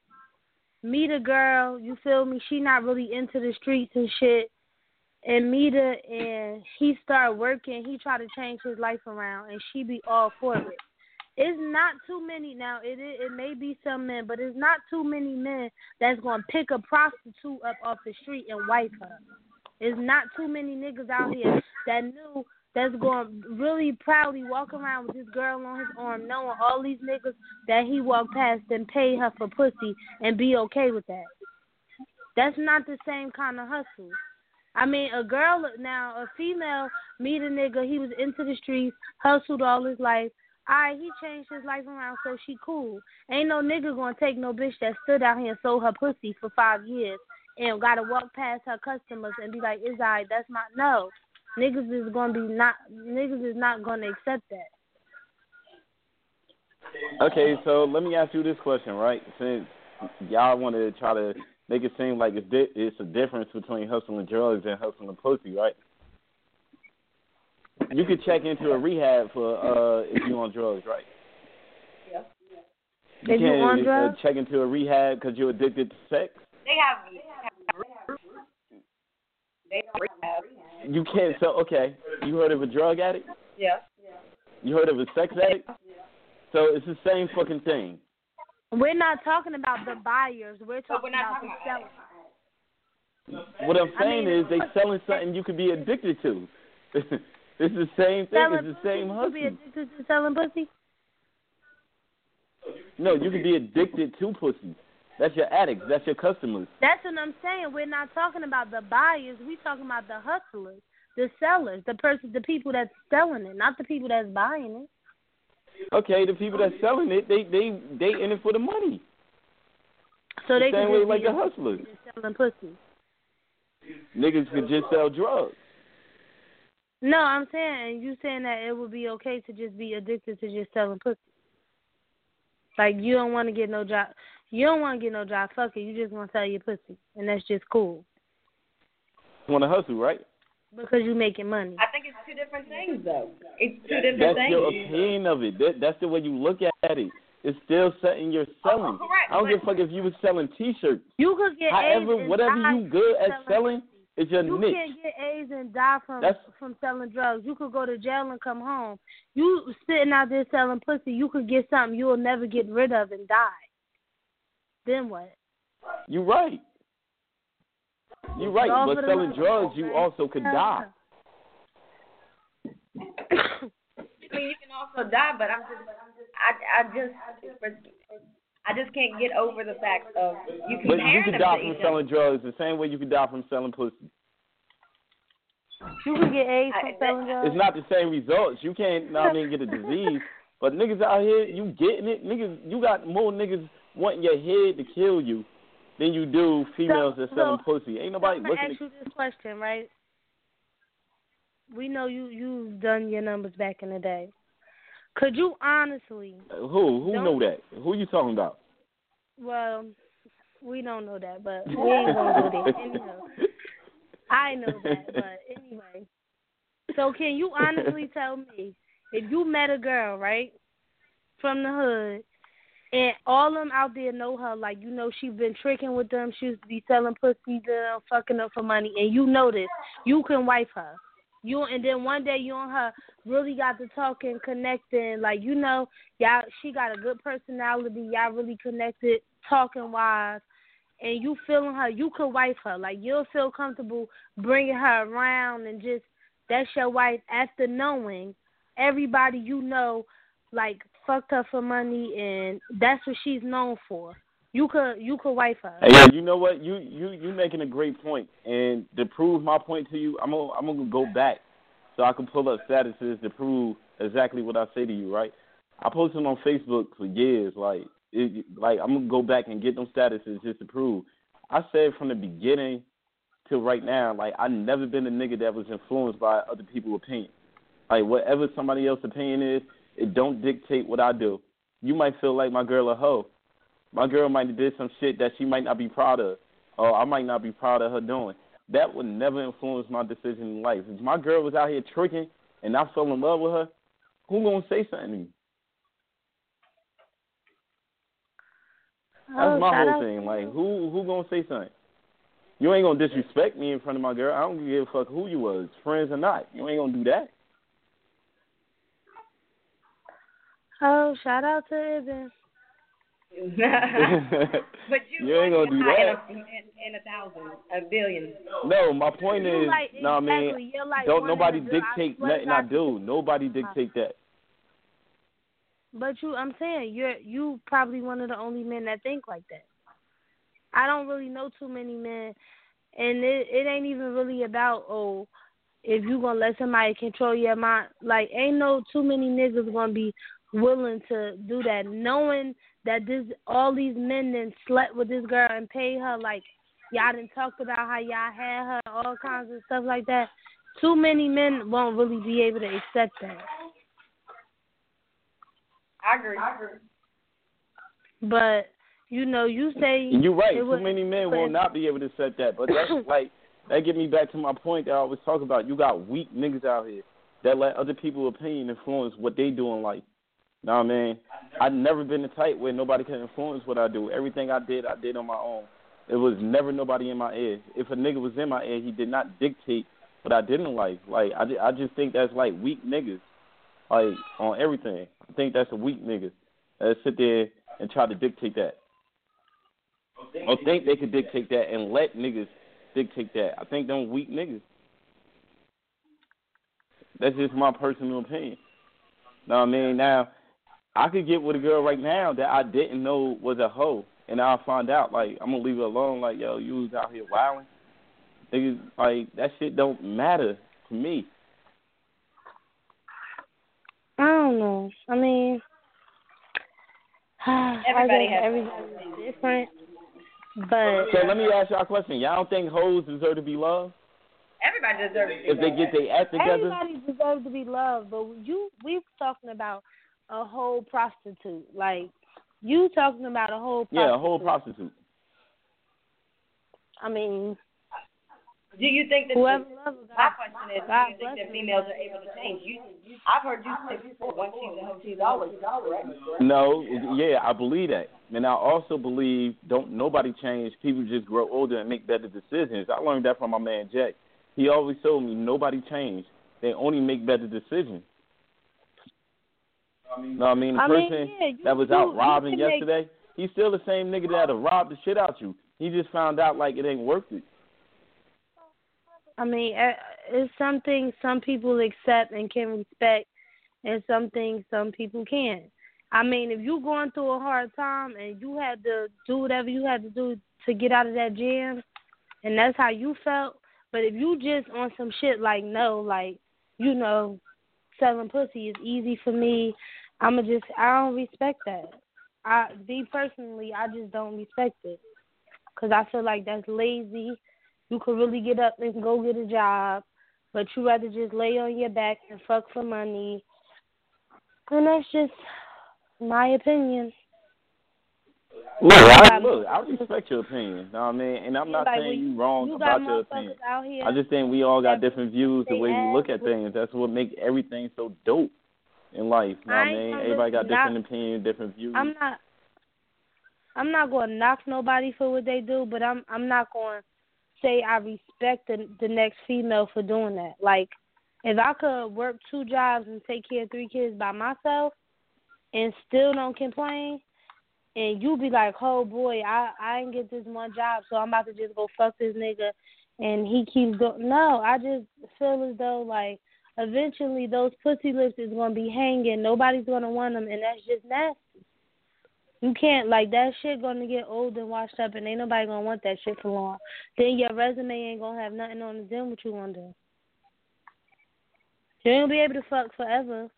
Meet a girl, you feel me? She not really into the streets and shit. And meet her, and he start working. He try to change his life around, and she be all for it. it's not too many now. It it, it may be some men, but it's not too many men that's gonna pick a prostitute up off the street and wipe her. It's not too many niggas out here that knew that's going to really proudly walk around with this girl on his arm, knowing all these niggas that he walked past and paid her for pussy and be okay with that. That's not the same kind of hustle. I mean, a girl now, a female meet a nigga. He was into the streets, hustled all his life. Alright, he changed his life around, so she cool. Ain't no nigga gonna take no bitch that stood out here and sold her pussy for five years and gotta walk past her customers and be like, "Is I? That's my no." Niggas is gonna be not. Niggas is not gonna accept that. Okay, so let me ask you this question, right? Since y'all want to try to make it seem like it's di- it's a difference between hustling drugs and hustling pussy, right? You could check into a rehab for uh if you on drugs, right? Yeah. You If you can on uh, check into a rehab because you're addicted to sex. They have. They have. You can't. So okay, you heard of a drug addict? Yeah. You heard of a sex addict? Yeah. So it's the same fucking thing. We're not talking about the buyers. We're talking we're not about talking the sellers. What I'm I saying mean, is they selling something you could be addicted to. it's the same thing. Selling It's the same pussy, you could be addicted to selling pussy. No, you could be addicted to pussy. That's your addicts. That's your customers. That's what I'm saying. We're not talking about the buyers. We're talking about the hustlers, the sellers, the person, the people that's selling it, not the people that's buying it. Okay, the people that's selling it, they they they in it for the money. So they the same can way like the hustlers. selling pussy. Niggas could just sell drugs. No, I'm saying you saying that it would be okay to just be addicted to just selling pussy. Like you don't want to get no job. You don't want to get no job. Fuck it. You just want to sell your pussy, and that's just cool You Want to hustle, right? because you're making money. I think it's two different things, though. It's two different That's things. your opinion of it. That, that's the way you look at it. It's still something you're oh, selling. Oh, correct, I don't but- give a fuck if you were selling T-shirts. You could get However, AIDS and whatever die you good at selling, it's your You niche. can't get AIDS and die from That's- from selling drugs. You could go to jail and come home. You sitting out there selling pussy, you could get something you'll never get rid of and die. Then what? You're right. You're right. But selling money. drugs, you also could die. I mean, you can also die, but I'm just, I, I just, I just can't get over the fact of you can. But you comparing could them die from selling drugs the same way you can die from selling pussy. You could get AIDS from I- selling drugs. It's not the same results. You can't, know I mean, get a disease. But niggas out here, you getting it. Niggas, you got more niggas wanting your head to kill you than you do females that selling so- pussy. Ain't So nobody I'm gonna looking ask you this question, right? We know you you've done your numbers back in the day. Could you honestly? at who? Who know that? Who you talking about? Well, we don't know that, but we ain't gonna go there. Anyhow, I know that, but anyway. So can you honestly tell me if you met a girl, right, from the hood, and all them out there know her, like you know she's been tricking with them, she used to be selling pussy to them, fucking up for money, and you know this, you can wife her. You and then one day you and her really got to talking, connecting, like you know, y'all she got a good personality, y'all really connected, talking wise, and you feeling her, you could wife her, like you'll feel comfortable bringing her around and just that's your wife. After knowing everybody you know like fucked her for money and that's what she's known for. You could you could wife her. Hey, you know what? You you you making a great point, and to prove my point to you, I'm gonna I'm gonna go back so I can pull up statuses to prove exactly what I say to you. Right? I posted on Facebook for years, like it, like I'm gonna go back and get them statuses just to prove. I said from the beginning till right now, like I never been a nigga that was influenced by other people's opinion. Like whatever somebody else's opinion is, it don't dictate what I do. You might feel like my girl a hoe. My girl might have did some shit that she might not be proud of, or I might not be proud of her doing. That would never influence my decision in life. If my girl was out here tricking and I fell in love with her, who gonna say something to me? That's Oh, my whole thing. Like, who who gonna say something? You ain't gonna disrespect me in front of my girl. I don't give a fuck who you was, friends or not. You ain't gonna do that. Oh, shout out to Ibn. but you, You ain't gonna do that. In a, in, in a thousand, a billion. no, my point You is, like, no, I mean, like don't nobody of I dictate swear nothing I God, do. Nobody dictate that. But you, I'm saying you're you probably one of the only men that think like that. I don't really know too many men, and it it ain't even really about oh, if you gonna let somebody control your mind. Like ain't no too many niggas gonna be willing to do that, knowing that this all these men then slept with this girl and paid her like y'all didn't talk about how y'all had her all kinds of stuff like that. Too many men won't really be able to accept that. I agree. I agree. But you know, you say you're right. it Too many men will not be able to accept that. But that's like that get me back to my point that I always talk about. You got weak niggas out here that let other people's opinion influence what they do in life. What I mean? I've never been the type where nobody can influence what I do. Everything I did, I did on my own. It was never nobody in my ear. If a nigga was in my ear, he did not dictate what I did in life. Like I, I just think that's like weak niggas, like on everything. I think that's a weak nigga that sit there and try to dictate that, or think they could dictate that and let niggas dictate that. I think them weak niggas. That's just my personal opinion. Know what I mean? Now, I could get with a girl right now that I didn't know was a hoe, and I'll find out. Like, I'm gonna leave her alone. Like, yo, you was out here wilding. Niggas, like that shit don't matter to me. I don't know. I mean, I Everybody guess has- everybody's different, but So let me ask y'all a question. Y'all don't think hoes deserve to be loved Everybody deserves to be if they get their act together? everybody deserves to be loved. But you, we talking about a whole prostitute. Like you talking about a whole prostitute. Yeah, a whole prostitute. I mean, Do you think that whoever the, loves my question is, do you think that females are able to change? You, I've heard you say before, once she's a hoe, she's always a hoe, correct? No, yeah, I believe that. And I also believe don't nobody change. People just grow older and make better decisions. I learned that from my man Jack. He always told me nobody changed. They only make better decisions. No, I mean the I mean, person yeah, that was out robbing can make- yesterday, he's still the same nigga that'll rob the shit out you. He just found out like it ain't worth it. I mean, eh, it's something some people accept and can respect, and something some people can't. I mean, if you're going through a hard time and you had to do whatever you had to do to get out of that jam, and that's how you felt. But if you just on some shit like no, like you know, selling pussy is easy for me. I'ma just I don't respect that. I me personally, I just don't respect it because I feel like that's lazy. You could really get up and go get a job, but you rather just lay on your back and fuck for money. And that's just my opinion. Look, I, look, I respect your opinion. You know what I mean? And I'm not Like, saying you wrong you about your opinion. I just think we all got different views the way we look at things. That's what make everything so dope in life. You know what I I mean? Everybody got different opinions, different views. I'm not. I'm not going to knock nobody for what they do, but I'm I'm not going to say I respect the the next female for doing that. Like, if I could work two jobs and take care of three kids by myself, and still don't complain, and you be like, oh boy, I I didn't get this one job, so I'm about to just go fuck this nigga, and he keeps going. No, I just feel as though like eventually those pussy lips is gonna be hanging. Nobody's gonna want them, and that's just nasty. You can't like that shit gonna get old and washed up, and ain't nobody gonna want that shit for long. Then your resume ain't gonna have nothing on it. Then what you gonna do? You ain't gonna be able to fuck forever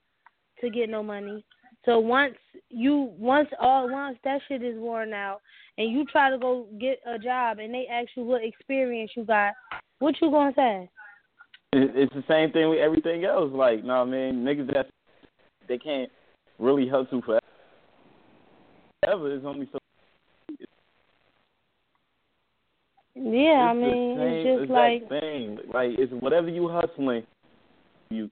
to get no money. So once you once all once that shit is worn out, and you try to go get a job, and they ask you what experience you got, what you gonna say? It- It's the same thing with everything else. Like, you know what I mean? Niggas that they can't really hustle forever. It's only so. Yeah, I it's mean the same it's just like thing. Like, it's whatever you hustling, you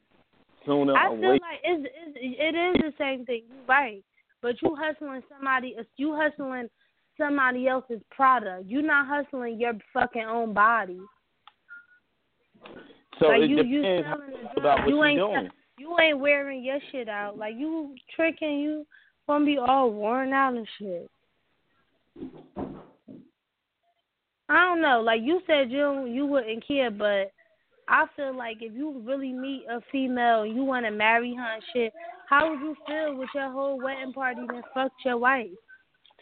sooner I or feel later. like it's, it's it is the same thing. You right, but you hustling somebody. You hustling somebody else's product. You're not hustling your fucking own body. So like it you, you depends selling the about what You ain't doing. you ain't wearing your shit out. Like you tricking, you gonna be all worn out and shit. I don't know. Like you said, you you wouldn't care, but I feel like if you really meet a female and you want to marry her and shit, how would you feel with your whole wedding party that fucked your wife?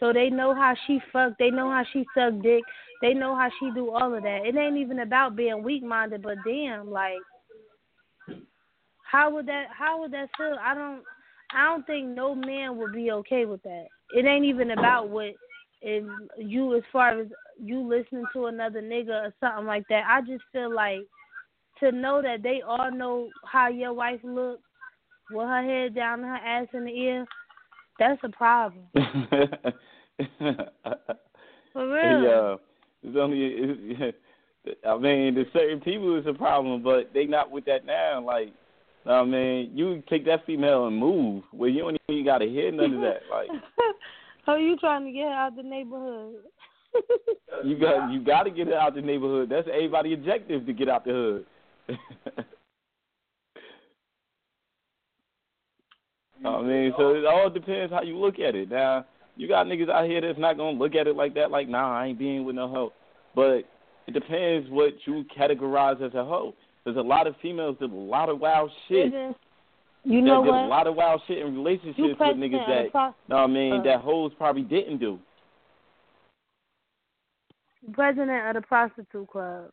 So they know how she fuck, they know how she suck dick, they know how she do all of that. It ain't even about being weak minded, but damn, like how would that how would that feel? I don't I don't think no man would be okay with that. It ain't even about what if you as far as you listening to another nigga or something like that. I just feel like to know that they all know how your wife looks with her head down and her ass in the air, that's a problem. For real. Yeah, uh, it's only. It's, I mean, the certain people is a problem, but they not with that now. Like, I mean, you take that female and move where you don't even got to hear none of that. Like, oh, you trying to get her out the neighborhood? you got you got to get her out the neighborhood. That's everybody's objective to get out the hood. I mean, so it all depends how you look at it. Now, you got niggas out here that's not gonna look at it like that. Like, nah, I ain't being with no hoe. But it depends what you categorize as a hoe. There's a lot of females that a lot of wild shit. You know what? a lot of wild shit in relationships with niggas that, pro- no, I mean, uh, that hoes probably didn't do. President of the prostitute club.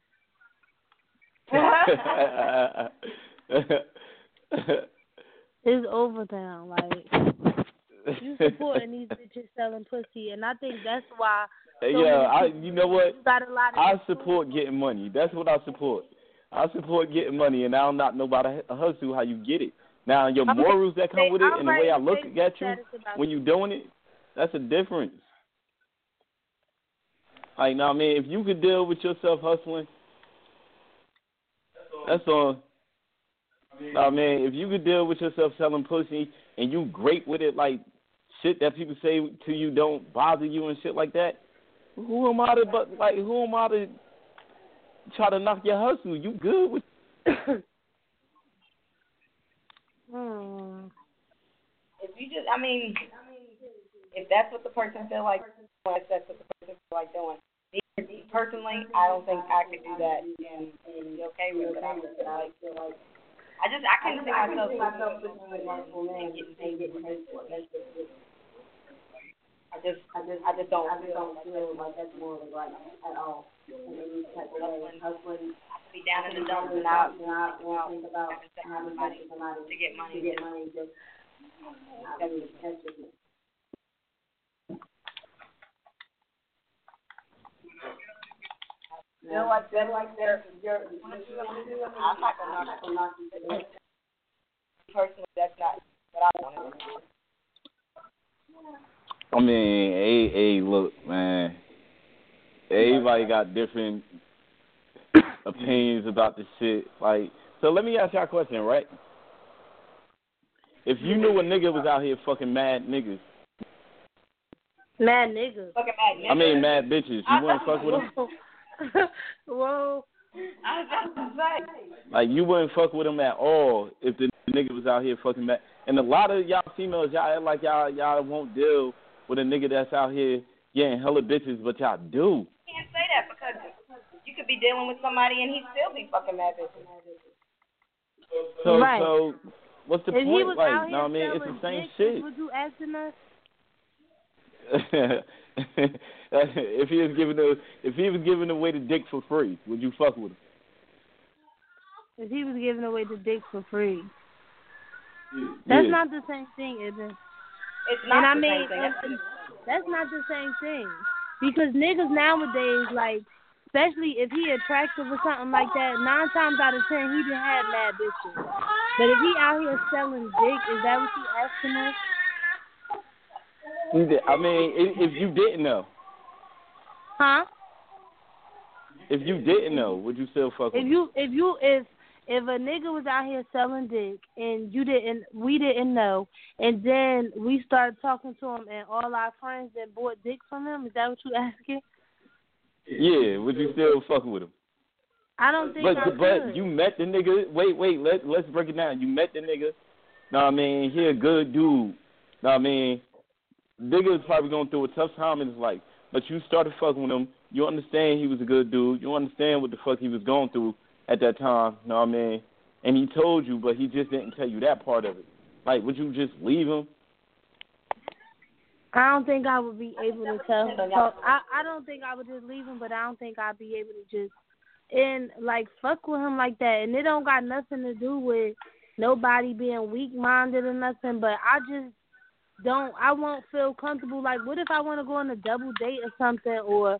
It's over now. Like you supporting these bitches selling pussy, and I think that's why. So yeah, I. You know what? you got a lot of I support getting money. That's what I support. I support getting money, and I don't not know about a hustle how you get it. Now your morals that come with it, and the way I look at you when you doing it, that's a difference. Like, now, I mean, if you could deal with yourself hustling, that's on. I mean, if you could deal with yourself selling pussy and you great with it, like shit that people say to you don't bother you and shit like that. Who am I to but like who am I to try to knock your hustle? You good with Hmm. If you just, I mean, if that's what the person feel like, if that's what the person feel like doing. Personally, I don't think I could do that and, and be okay with it. I feel like, I just, I couldn't see myself myself and getting paid for this. I just, I just, I just don't, I just don't feel like that's more of right at all. Hustling, hustling, I could be down in the dumps and and out, think about having money to get money, to get money, just that's just, that's just me. Feel like feel like they're you're I'm not gonna knock I'm not gonna personally that's not what I want to do. I mean, hey, hey, look, man. Everybody got different opinions about the shit. Like, so let me ask y'all a question, right? If you knew a nigga was out here fucking mad niggas, Mad niggas. Fucking mad nigga. I mean mad bitches, you wouldn't fuck with them? Whoa. I was about to say. Like, you wouldn't fuck with them at all if the nigga was out here fucking mad. And a lot of y'all females, y'all act like y'all y'all won't deal with a nigga that's out here getting hella bitches, but y'all do. You can't say that because you could be dealing with somebody and he still be fucking mad bitches. So, Right. so what's the if he point? was like, out no, I mean, it's the same dick, shit. Would you asking us? if he was giving a, if he was giving away the dick for free, would you fuck with him? If he was giving away the dick for free. That's yeah. not the same thing, Ibn. It's not And I the mean, same thing. that's, that's not the same thing. Because niggas nowadays, like, especially if he attractive or something like that, nine times out of ten he done had mad bitches. But if he out here selling dick, is that what you asking us? You did- I mean, if, you didn't know, Huh? if you didn't know, would you still fuck with If you if you if if a nigga was out here selling dick and you didn't we didn't know and then we started talking to him and all our friends that bought dick from him, is that what you asking? Yeah, would you still fuck with him? I don't think but I but could. you met the nigga. Wait, wait. Let let's break it down. You met the nigga. Know what I mean? He a good dude. Know what I mean? Nigga is probably going through a tough time in his life, but you started fucking with him. You understand he was a good dude. You understand what the fuck he was going through at that time. You know what I mean? And he told you, but he just didn't tell you that part of it. Like, would you just leave him? I don't think I would be able to tell. So I I don't think I would just leave him, but I don't think I'd be able to just and like fuck with him like that. And it don't got nothing to do with nobody being weak minded or nothing. But I just don't. I won't feel comfortable. Like, what if I want to go on a double date or something, or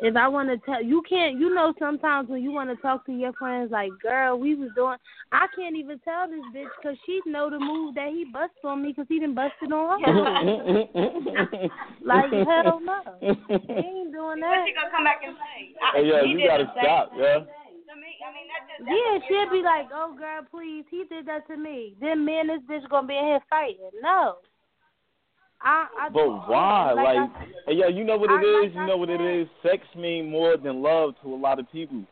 if I want to tell you can't. You know, sometimes when you want to talk to your friends, like, girl, we was doing. I can't even tell this bitch because she know the move that he busted on me because he didn't busted on her. like hell no, he ain't doing that. What she gonna come back and say? I, Hey, yeah, he you gotta stop, thing. yeah. To me, I mean, that just, that's Yeah, she'd be like, "Oh, girl, please, he did that to me." Then me and this bitch gonna be in here fighting. No, I. I But why? Like, Like, I, yeah, you know what I- it is. like You I know what it said- is. Sex mean more than love to a lot of people. You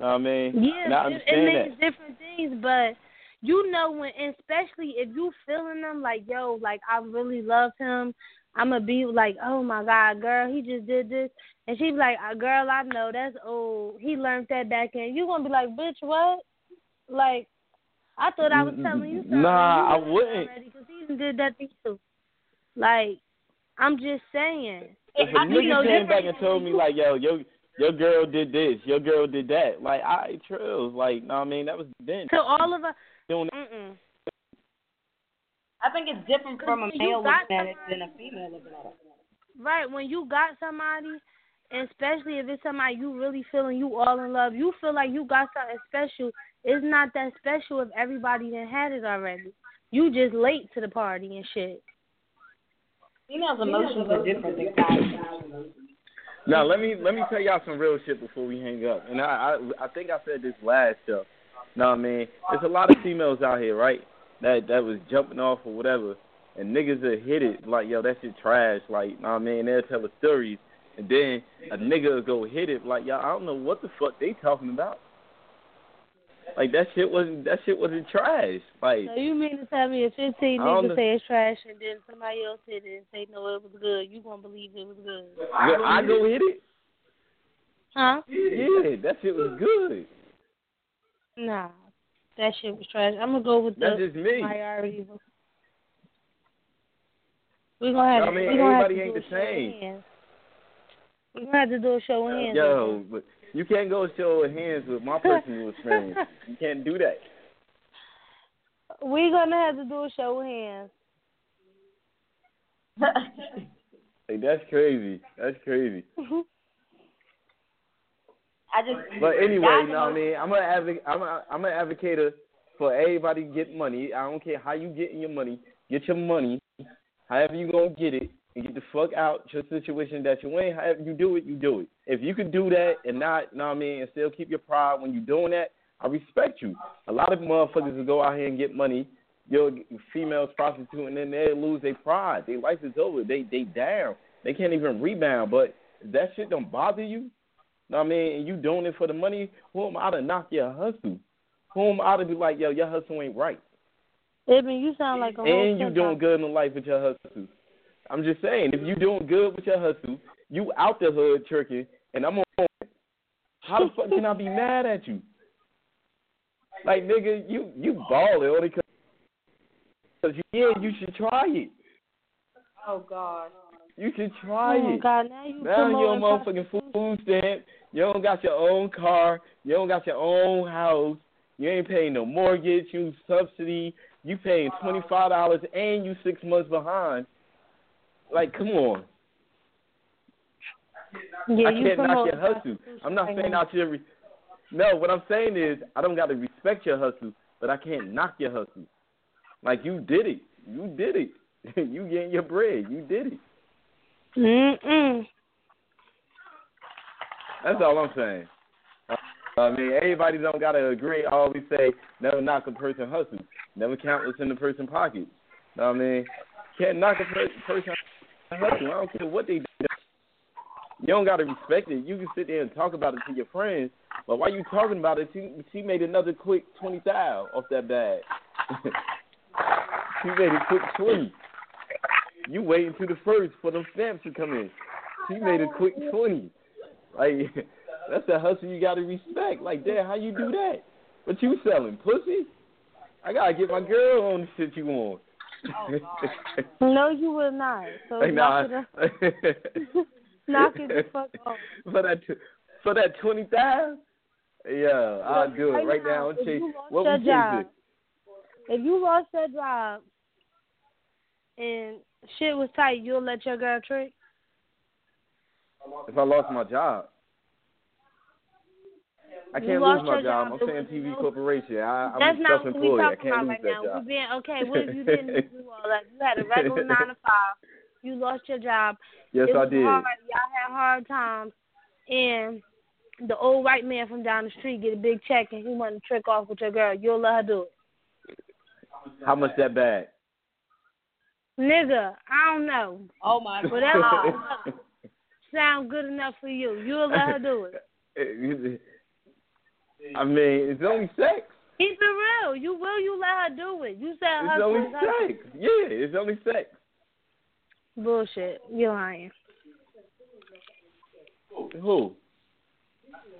Know what I mean? yeah, and I it, understand it that. means different things, but you know when, especially if you feeling them like, yo, like I really love him. I'm gonna be like, oh my god, girl, he just did this, and she be like, uh, girl, I know that's old. He learned that back in. You gonna be like, bitch, what? Like, I thought I was telling you something. Nah, You I wouldn't. already 'cause he did that to you. Like, I'm just saying. If a I- you nigga know, came back and told me like, yo, yo, your girl did this, your girl did that, like, I trills, like, know what I mean? That was then. To all of us, Doing mm-mm. I think it's different from a male got looking at it than a female looking at it. Right, when you got somebody, and especially if it's somebody you really feeling you all in love, you feel like you got something special. It's not that special if everybody done had it already. You just late to the party and shit. Females' emotions are different than guys. Now let me let me tell y'all some real shit before we hang up. And I I, I think I said this last show. Know what I mean? There's a lot of females out here, right? That that was jumping off or whatever, and niggas that hit it like yo that shit trash. Like know what I mean? They'll tell the stories, and then a nigga will go hit it like yo I don't know what the fuck they talking about. Like that shit wasn't that shit wasn't trash. Like So you mean to tell me if 15 I don't niggas know. say it's trash and then somebody else hit it and say no it was good, you gonna believe it was good? I go hit it. Huh? Yeah, that shit was good. Nah, that shit was trash. I'm gonna go with the That's just me. priority. We're gonna have I mean, we gonna have everybody to ain't the a show of same. We're gonna have to do a show of hands. Yo, but you can't go show hands with my personal experience. You can't do that. We're gonna have to do a show hands. Like that's crazy. That's crazy. I just. But anyway, you know what I mean? I'm an advocate. I'm a, I'm an advocator for everybody to get money. I don't care how you getting your money. Get your money, however you gonna get it, and get the fuck out your situation that you in. However you do it, you do it. If you could do that and not, you know what I mean, and still keep your pride when you doing that, I respect you. A lot of motherfuckers will go out here and get money. Yo, females prostituting, and then they lose their pride. Their life is over. They they down. They can't even rebound. But that shit don't bother you, know what I mean, and you doing it for the money, who am I to knock your hustle? Who am I to be like, yo, your hustle ain't right? Ibn, you sound like a And you doing good in life with your hustle. I'm just saying, if you doing good with your hustle, you out the hood tricking, and I'm on. How the fuck can I be mad at you? Like nigga, you you balling only because you yeah, you should try it. Oh God. You should try it. Oh it. God, now you Now you on promoting motherfucking food stamp. You don't got your own car. You don't got your own house. You ain't paying no mortgage. You subsidy. You paying twenty five dollars and you six months behind. Like, come on. Yeah, I you can't knock your hustle. I'm not saying out your. Re- no, what I'm saying is I don't got to respect your hustle, but I can't knock your hustle. Like you did it. You did it. you getting your bread. You did it. Mm-mm. That's all I'm saying. I mean, everybody don't gotta agree. I always say never knock a person hustle. Never count what's in the person pocket. Know what I mean, can't knock a per- person hustle. I don't care what they do. You don't gotta respect it. You can sit there and talk about it to your friends, but while you talking about it, she she made another quick twenty thousand off that bag. she made a quick twenty. You waiting to the first for them stamps to come in. She made a quick twenty. Like that's the hustle you gotta respect. Like, damn, how you do that? But you selling, pussy? I gotta get my girl on the shit you want. Oh, no, you will not. So nah. knock it, up. knock it the fuck off. for that for that twenty thousand. Yeah, I'll do it right now. if Chase. you lost What your job? If you lost your job and shit was tight, you'll let your girl trick. If I lost my job, I You can't lost lose my your job. job. I'm saying TV corporation. I, I'm That's not what we self-employed. Talking can't about lose right that now. job. We being okay. What if you didn't do all that? You had a regular nine to five. You lost your job. yes, it I did. Hard. Y'all had hard times, and the old white man from down the street get a big check, and he want to trick off with your girl. You'll let her do it, How much that bag? nigga. I don't know. Oh my Whatever God. sound good enough for you. You'll let her do it. I mean, it's only sex. Keep it real. You will. You let her do it. You said It's her only husband- her- sex. Yeah, it's only sex. Bullshit. You're lying. Who?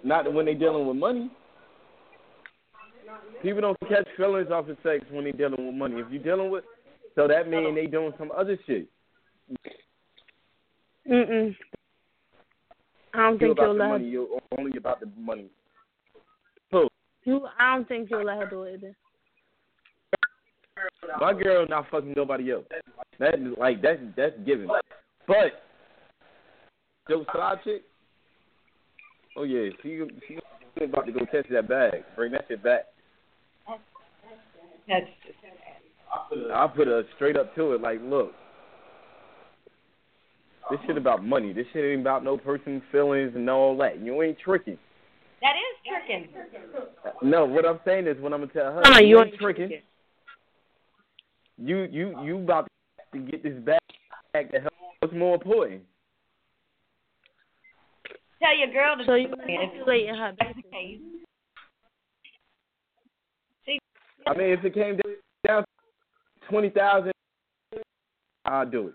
Not when they dealing with money. People don't catch feelings off of sex when they dealing with money. If you dealing with, so that means they doing some other shit. Mm-mm. I don't You think you'll her. money. You're only about the money. You, I don't think you'll let her do it either. My girl not fucking nobody else. That is like that's that's given. But your side chick, oh yeah, she she about to go test that bag. Bring that shit back. That's That's just I put her straight up to it. Like, look, this shit about money. This shit ain't about no person's feelings and all that. You ain't tricking. That is tricking. No, what I'm saying is, what I'm gonna tell her, Come on, you you ain't ain't tricking. You you you about to get this back? to help. What's more important? Tell your girl to So you do it. manipulating her. That's the case. I mean, if it came down to twenty thousand, I'll do it.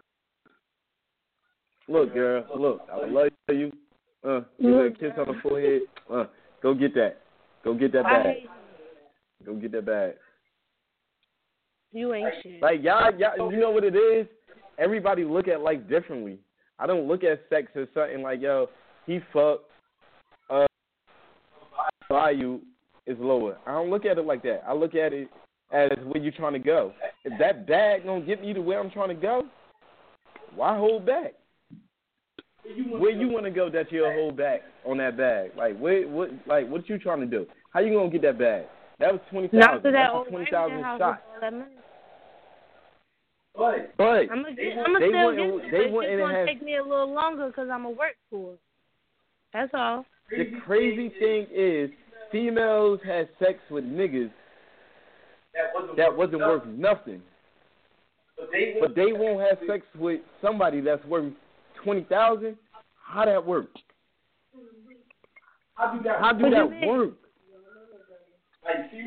Look, girl, look, I love you. Uh, give her a kiss on the forehead. Uh, go get that. Go get that bag. Go get that bag. You ain't shit. Like y'all, y'all, you know what it is? Everybody look at life differently. I don't look at sex as something like, yo, he fucked, uh, value is lower. I don't look at it like that. I look at it as where you trying to go. If that bag gonna get me to where I'm trying to go, why hold back? Where you want to go that you'll hold back on that bag? Like where, what, like what you trying to do? How you gonna get that bag? That was twenty Not thousand. that That's a old twenty white thousand man house shot. with all that money. But I'm gonna, they, I'm gonna they still wouldn't- get it, they it's just gonna have- take me a little longer because I'm gonna work for it. That's all. The crazy thing is, females had sex with niggas that that wasn't worth nothing. But they won't have sex with somebody that's worth twenty thousand. How that work? How do What that you mean? work?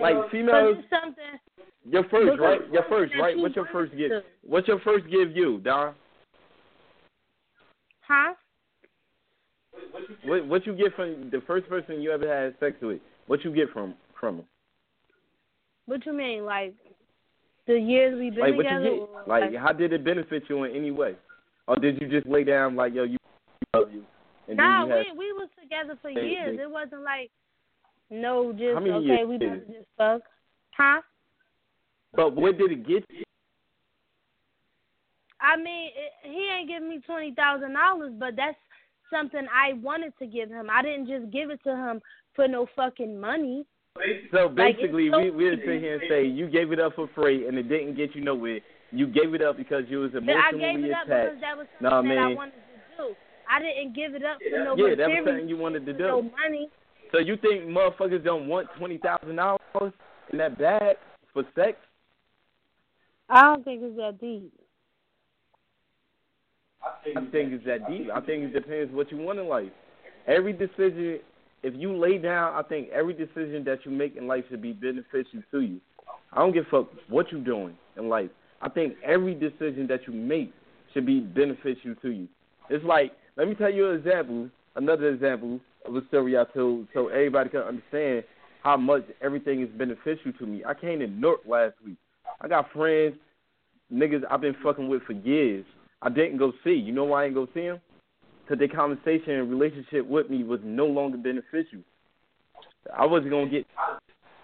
Like Because females, it's something. your first because right? it's Your first right? What's your first to give? do. What's your first give you, Don? Huh? What what you get from the first person you ever had sex with? What you get from from them? What you mean? Like the years we've been Like what together? you or get? Like how did it benefit you in any way? Or did you just lay down like yo you love you and then you had we we was together for Hey, years. hey. It wasn't like no, just okay. years We to just fuck, huh? But what did it get you? I mean, it, he ain't giving me twenty thousand dollars, but that's something I wanted to give him. I didn't just give it to him for no fucking money. So Like, basically, so we we'd sit here and say you gave it up for free and it didn't get you nowhere. You gave it up because you was But I gave emotionally it up attached. because that was Nah, something that I man. wanted to do. I didn't give it up for no Yeah, that was something you wanted to do. no money. So you think motherfuckers don't want twenty thousand dollars in that bag for sex? I don't think it's that deep. I think it's that deep. I think it depends what you want in life. Every decision, if you lay down, I think every decision that you make in life should be beneficial to you. I don't give a fuck what you're doing in life. I think every decision that you make should be beneficial to you. It's like, let me tell you an example, another example of a story I told, so everybody can understand how much everything is beneficial to me. I came to Newark last week. I got friends, niggas I've been fucking with for years. I didn't go see. You know why I didn't go see them? Because their conversation and relationship with me was no longer beneficial. I wasn't gonna get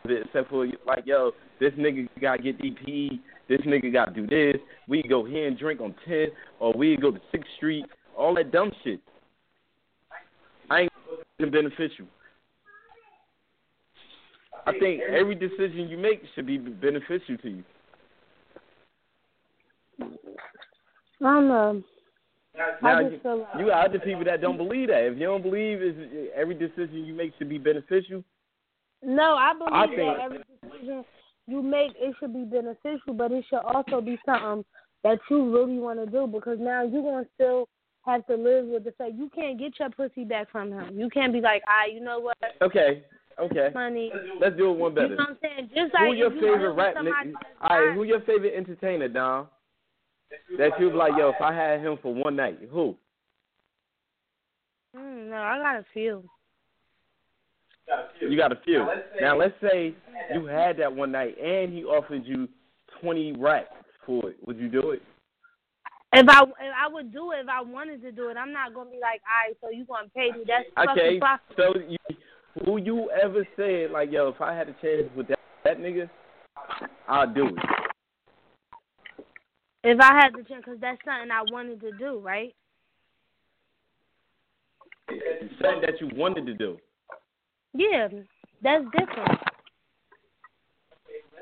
except for like, yo, this nigga gotta get DP, this nigga gotta do this. We go here and drink on 10th, or we go to Sixth Street, all that dumb shit. I ain't beneficial. I think every decision you make should be beneficial to you. I don't know. Now, I just feel like you got other people that don't believe that. If you don't believe is every decision you make should be beneficial, No, I believe I that think- every decision you make it should be beneficial, but it should also be something that you really want to do because now you're gonna still have to live with the fact you can't get your pussy back from him. You can't be like, ah, you know what, okay, okay. money. Let's do it one better. You know what I'm saying? Just like Who your you favorite rap somebody All right, who your favorite entertainer, Dom? That you be like, yo, if I had him for one night, who? Mm, no, I got a few. You got a few. Now let's say you had that one night and he offered you twenty racks for it. Would you do it? If I if I would do it if I wanted to do it. I'm not gonna be like, all right, so you gonna pay me? That's Okay, fucking possible. so you, who you ever said like, yo, if I had a chance with that that nigga, I'll do it. If I had the chance, because that's something I wanted to do, right? Something that you wanted to do. Yeah, that's different.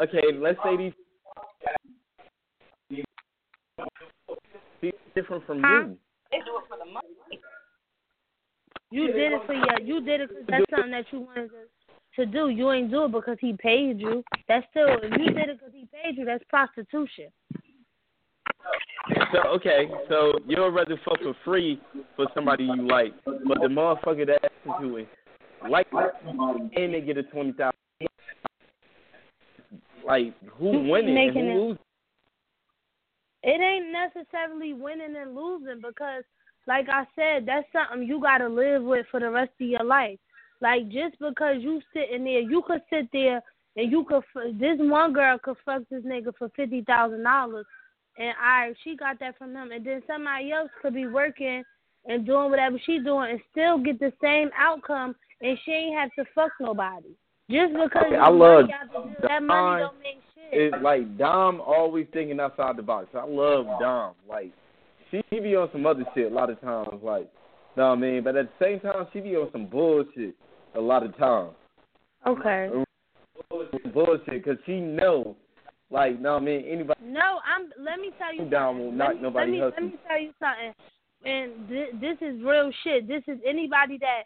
Okay, let's say these He's different from Huh? you. They do it for the money. You did it for your. You did it because that's something that you wanted to, to do. You ain't do it because he paid you. That's still. If you did it because he paid you, that's prostitution. So okay, so you'll rather fuck for free for somebody you like, but the motherfucker that asks you is like and they get a twenty thousand. Like who winning and who losing? It ain't necessarily winning and losing because, like I said, that's something you gotta live with for the rest of your life. Like just because you sitting there, you could sit there and you could. This one girl could fuck this nigga for fifty thousand dollars, and I she got that from him, and then somebody else could be working and doing whatever she doing and still get the same outcome, and she ain't have to fuck nobody. Just because Okay, I love money out the that money don't make shit. It's like Dom always thinking outside the box. I love Dom. Like she be on some other shit a lot of times. Like, know what I mean? But at the same time, she be on some bullshit a lot of times. Okay. Bullshit, because she know, like, know what I mean? Anybody No, I'm. Let me tell you something. will knock me, nobody let me, hustle. let me tell you something. And th- this is real shit. This is anybody that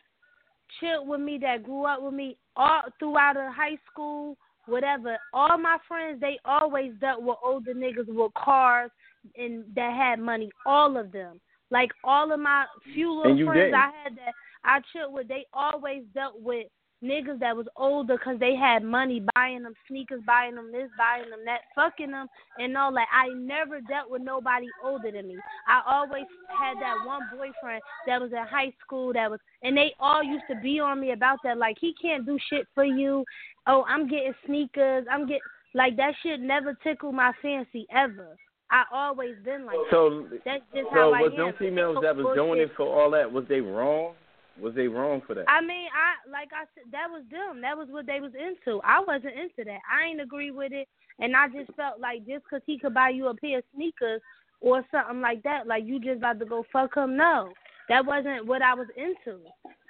chilled with me, that grew up with me, all throughout the high school, whatever. All my friends, they always dealt with older niggas with cars and that had money. All of them. Like all of my few little friends didn't. I had that I chilled with, they always dealt with niggas that was older because they had money, buying them sneakers, buying them this, buying them that, fucking them, and all that. I never dealt with nobody older than me. I always had that one boyfriend that was in high school that was, and they all used to be on me about that. Like he can't do shit for you. Oh, I'm getting sneakers. I'm get like that shit never tickled my fancy ever. I always been like that. So, That's just so how I was them females that was doing it for all that? Was they wrong? Was they wrong for that? I mean, I like I said, that was them. That was what they was into. I wasn't into that. I ain't agree with it, and I just felt like just 'cause he could buy you a pair of sneakers or something like that, like you just about to go fuck him. No, that wasn't what I was into.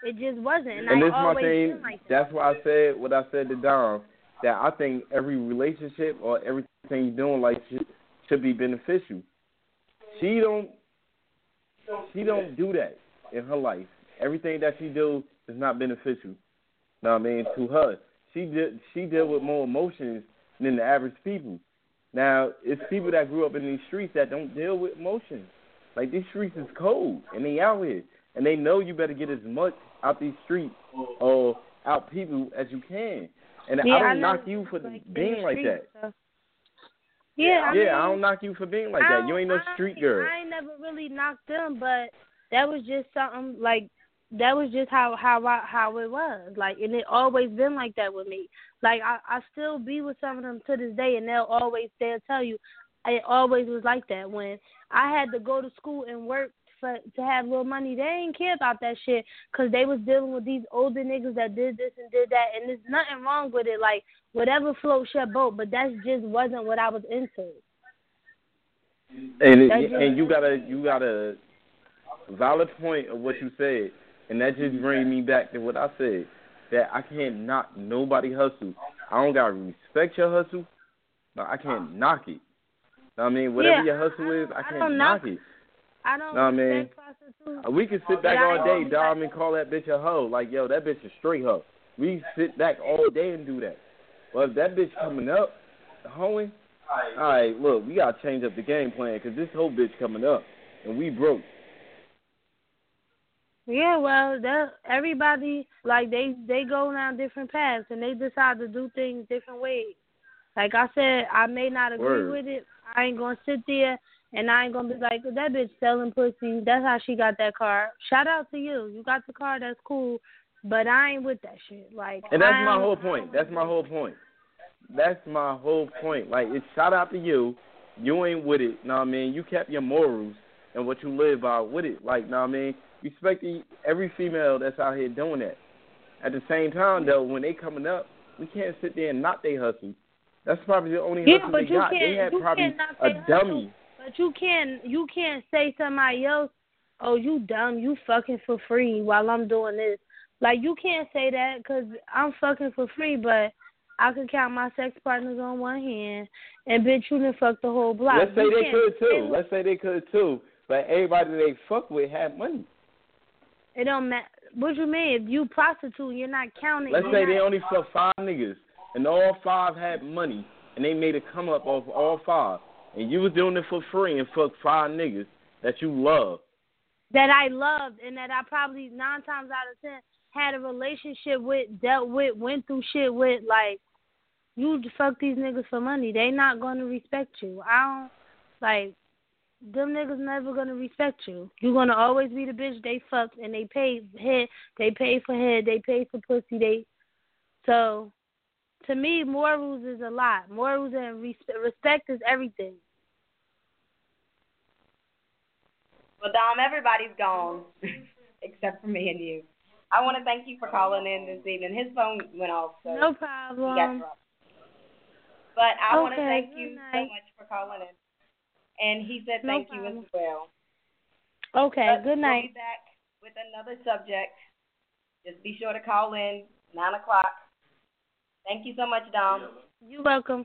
It just wasn't, and, and I this is my thing. like that. That's why I said what I said to Dom. That I think every relationship or everything you doing like should, should be beneficial. She don't. She don't do that in her life. Everything that she do is not beneficial. Know what I mean? To her, she did. She deal with more emotions than the average people. Now, it's people that grew up in these streets that don't deal with emotions. Like these streets is cold, and they out here, and they know you better get as much out these streets or out people as you can. And yeah, I don't I knock you for like, being like that. so. Yeah, I yeah, mean, I don't knock you for being like that. You ain't no street girl. I ain't never really knocked them, but that was just something like that was just how how I, how it was. Like, and it always been like that with me. Like, I I still be with some of them to this day, and they'll always they'll tell you it always was like that. When I had to go to school and work for to have little money, they ain't care about that shit because they was dealing with these older niggas that did this and did that, and there's nothing wrong with it. Like, whatever floats your boat, but that just wasn't what I was into. And it, and you got a you got a valid point of what you said, and that just brings me back to what I said that I can't knock nobody hustle. I don't gotta respect your hustle, but I can't knock it. Know what I mean, whatever Yeah, your hustle I is, I I can't knock knock it. I don't Know what I mean? Uh, We can sit back all day, Dom, and call that bitch a hoe. Like, yo, that bitch a straight hoe. We sit back all day and do that. But if that bitch coming up, hoeing, all right, look, we gotta change up the game plan because this whole bitch coming up, and we broke. Yeah, well, that everybody like they they go down different paths and they decide to do things different ways. Like I said, I may not agree Word. with it. I ain't gonna sit there and I ain't gonna be like that bitch selling pussy. That's how she got that car. Shout out to you. You got the car. That's cool. But I ain't with that shit. Like And that's my whole point. That's my whole point. That's my whole point. Like, it's shout out to you. You ain't with it. Know what I mean? You kept your morals and what you live by with it. Like, know what I mean? Respect the, every female that's out here doing that. At the same time, though, when they coming up, we can't sit there and knock they hustle. That's probably the only Yeah, hustle but they you got. They can't- had you probably a they hustle. dummy. But you can't you can't say somebody else, oh you dumb, you fucking for free while I'm doing this. Like you can't say that because I'm fucking for free, but I could count my sex partners on one hand, and bitch you done fuck the whole block. Let's say You they could too. Let's say they could too. But everybody they fuck with had money. It don't matter. What you mean? If you prostitute, you're not counting. Let's say not- they only fucked five niggas, and all five had money, and they made a come up off all five, and you was doing it for free and fucked five niggas that you love. that I loved and that I probably nine times out of ten had a relationship with, dealt with, went through shit with. Like, you fuck these niggas for money. They not gonna respect you. I don't like them niggas never gonna respect you. You're gonna always be the bitch they fucked and they paid head, they paid for head, they paid for pussy. They so to me, morals is a lot. Morals and res- respect is everything. Well, Dom, everybody's gone except for me and you. I want to thank you for calling in this evening. His phone went off, so No he got problem. But I want to thank you so much for calling in. And he said No thank you as well. Okay, But good We'll night. be back with another subject. Just be sure to call in nine o'clock. Thank you so much, Dom. You're welcome.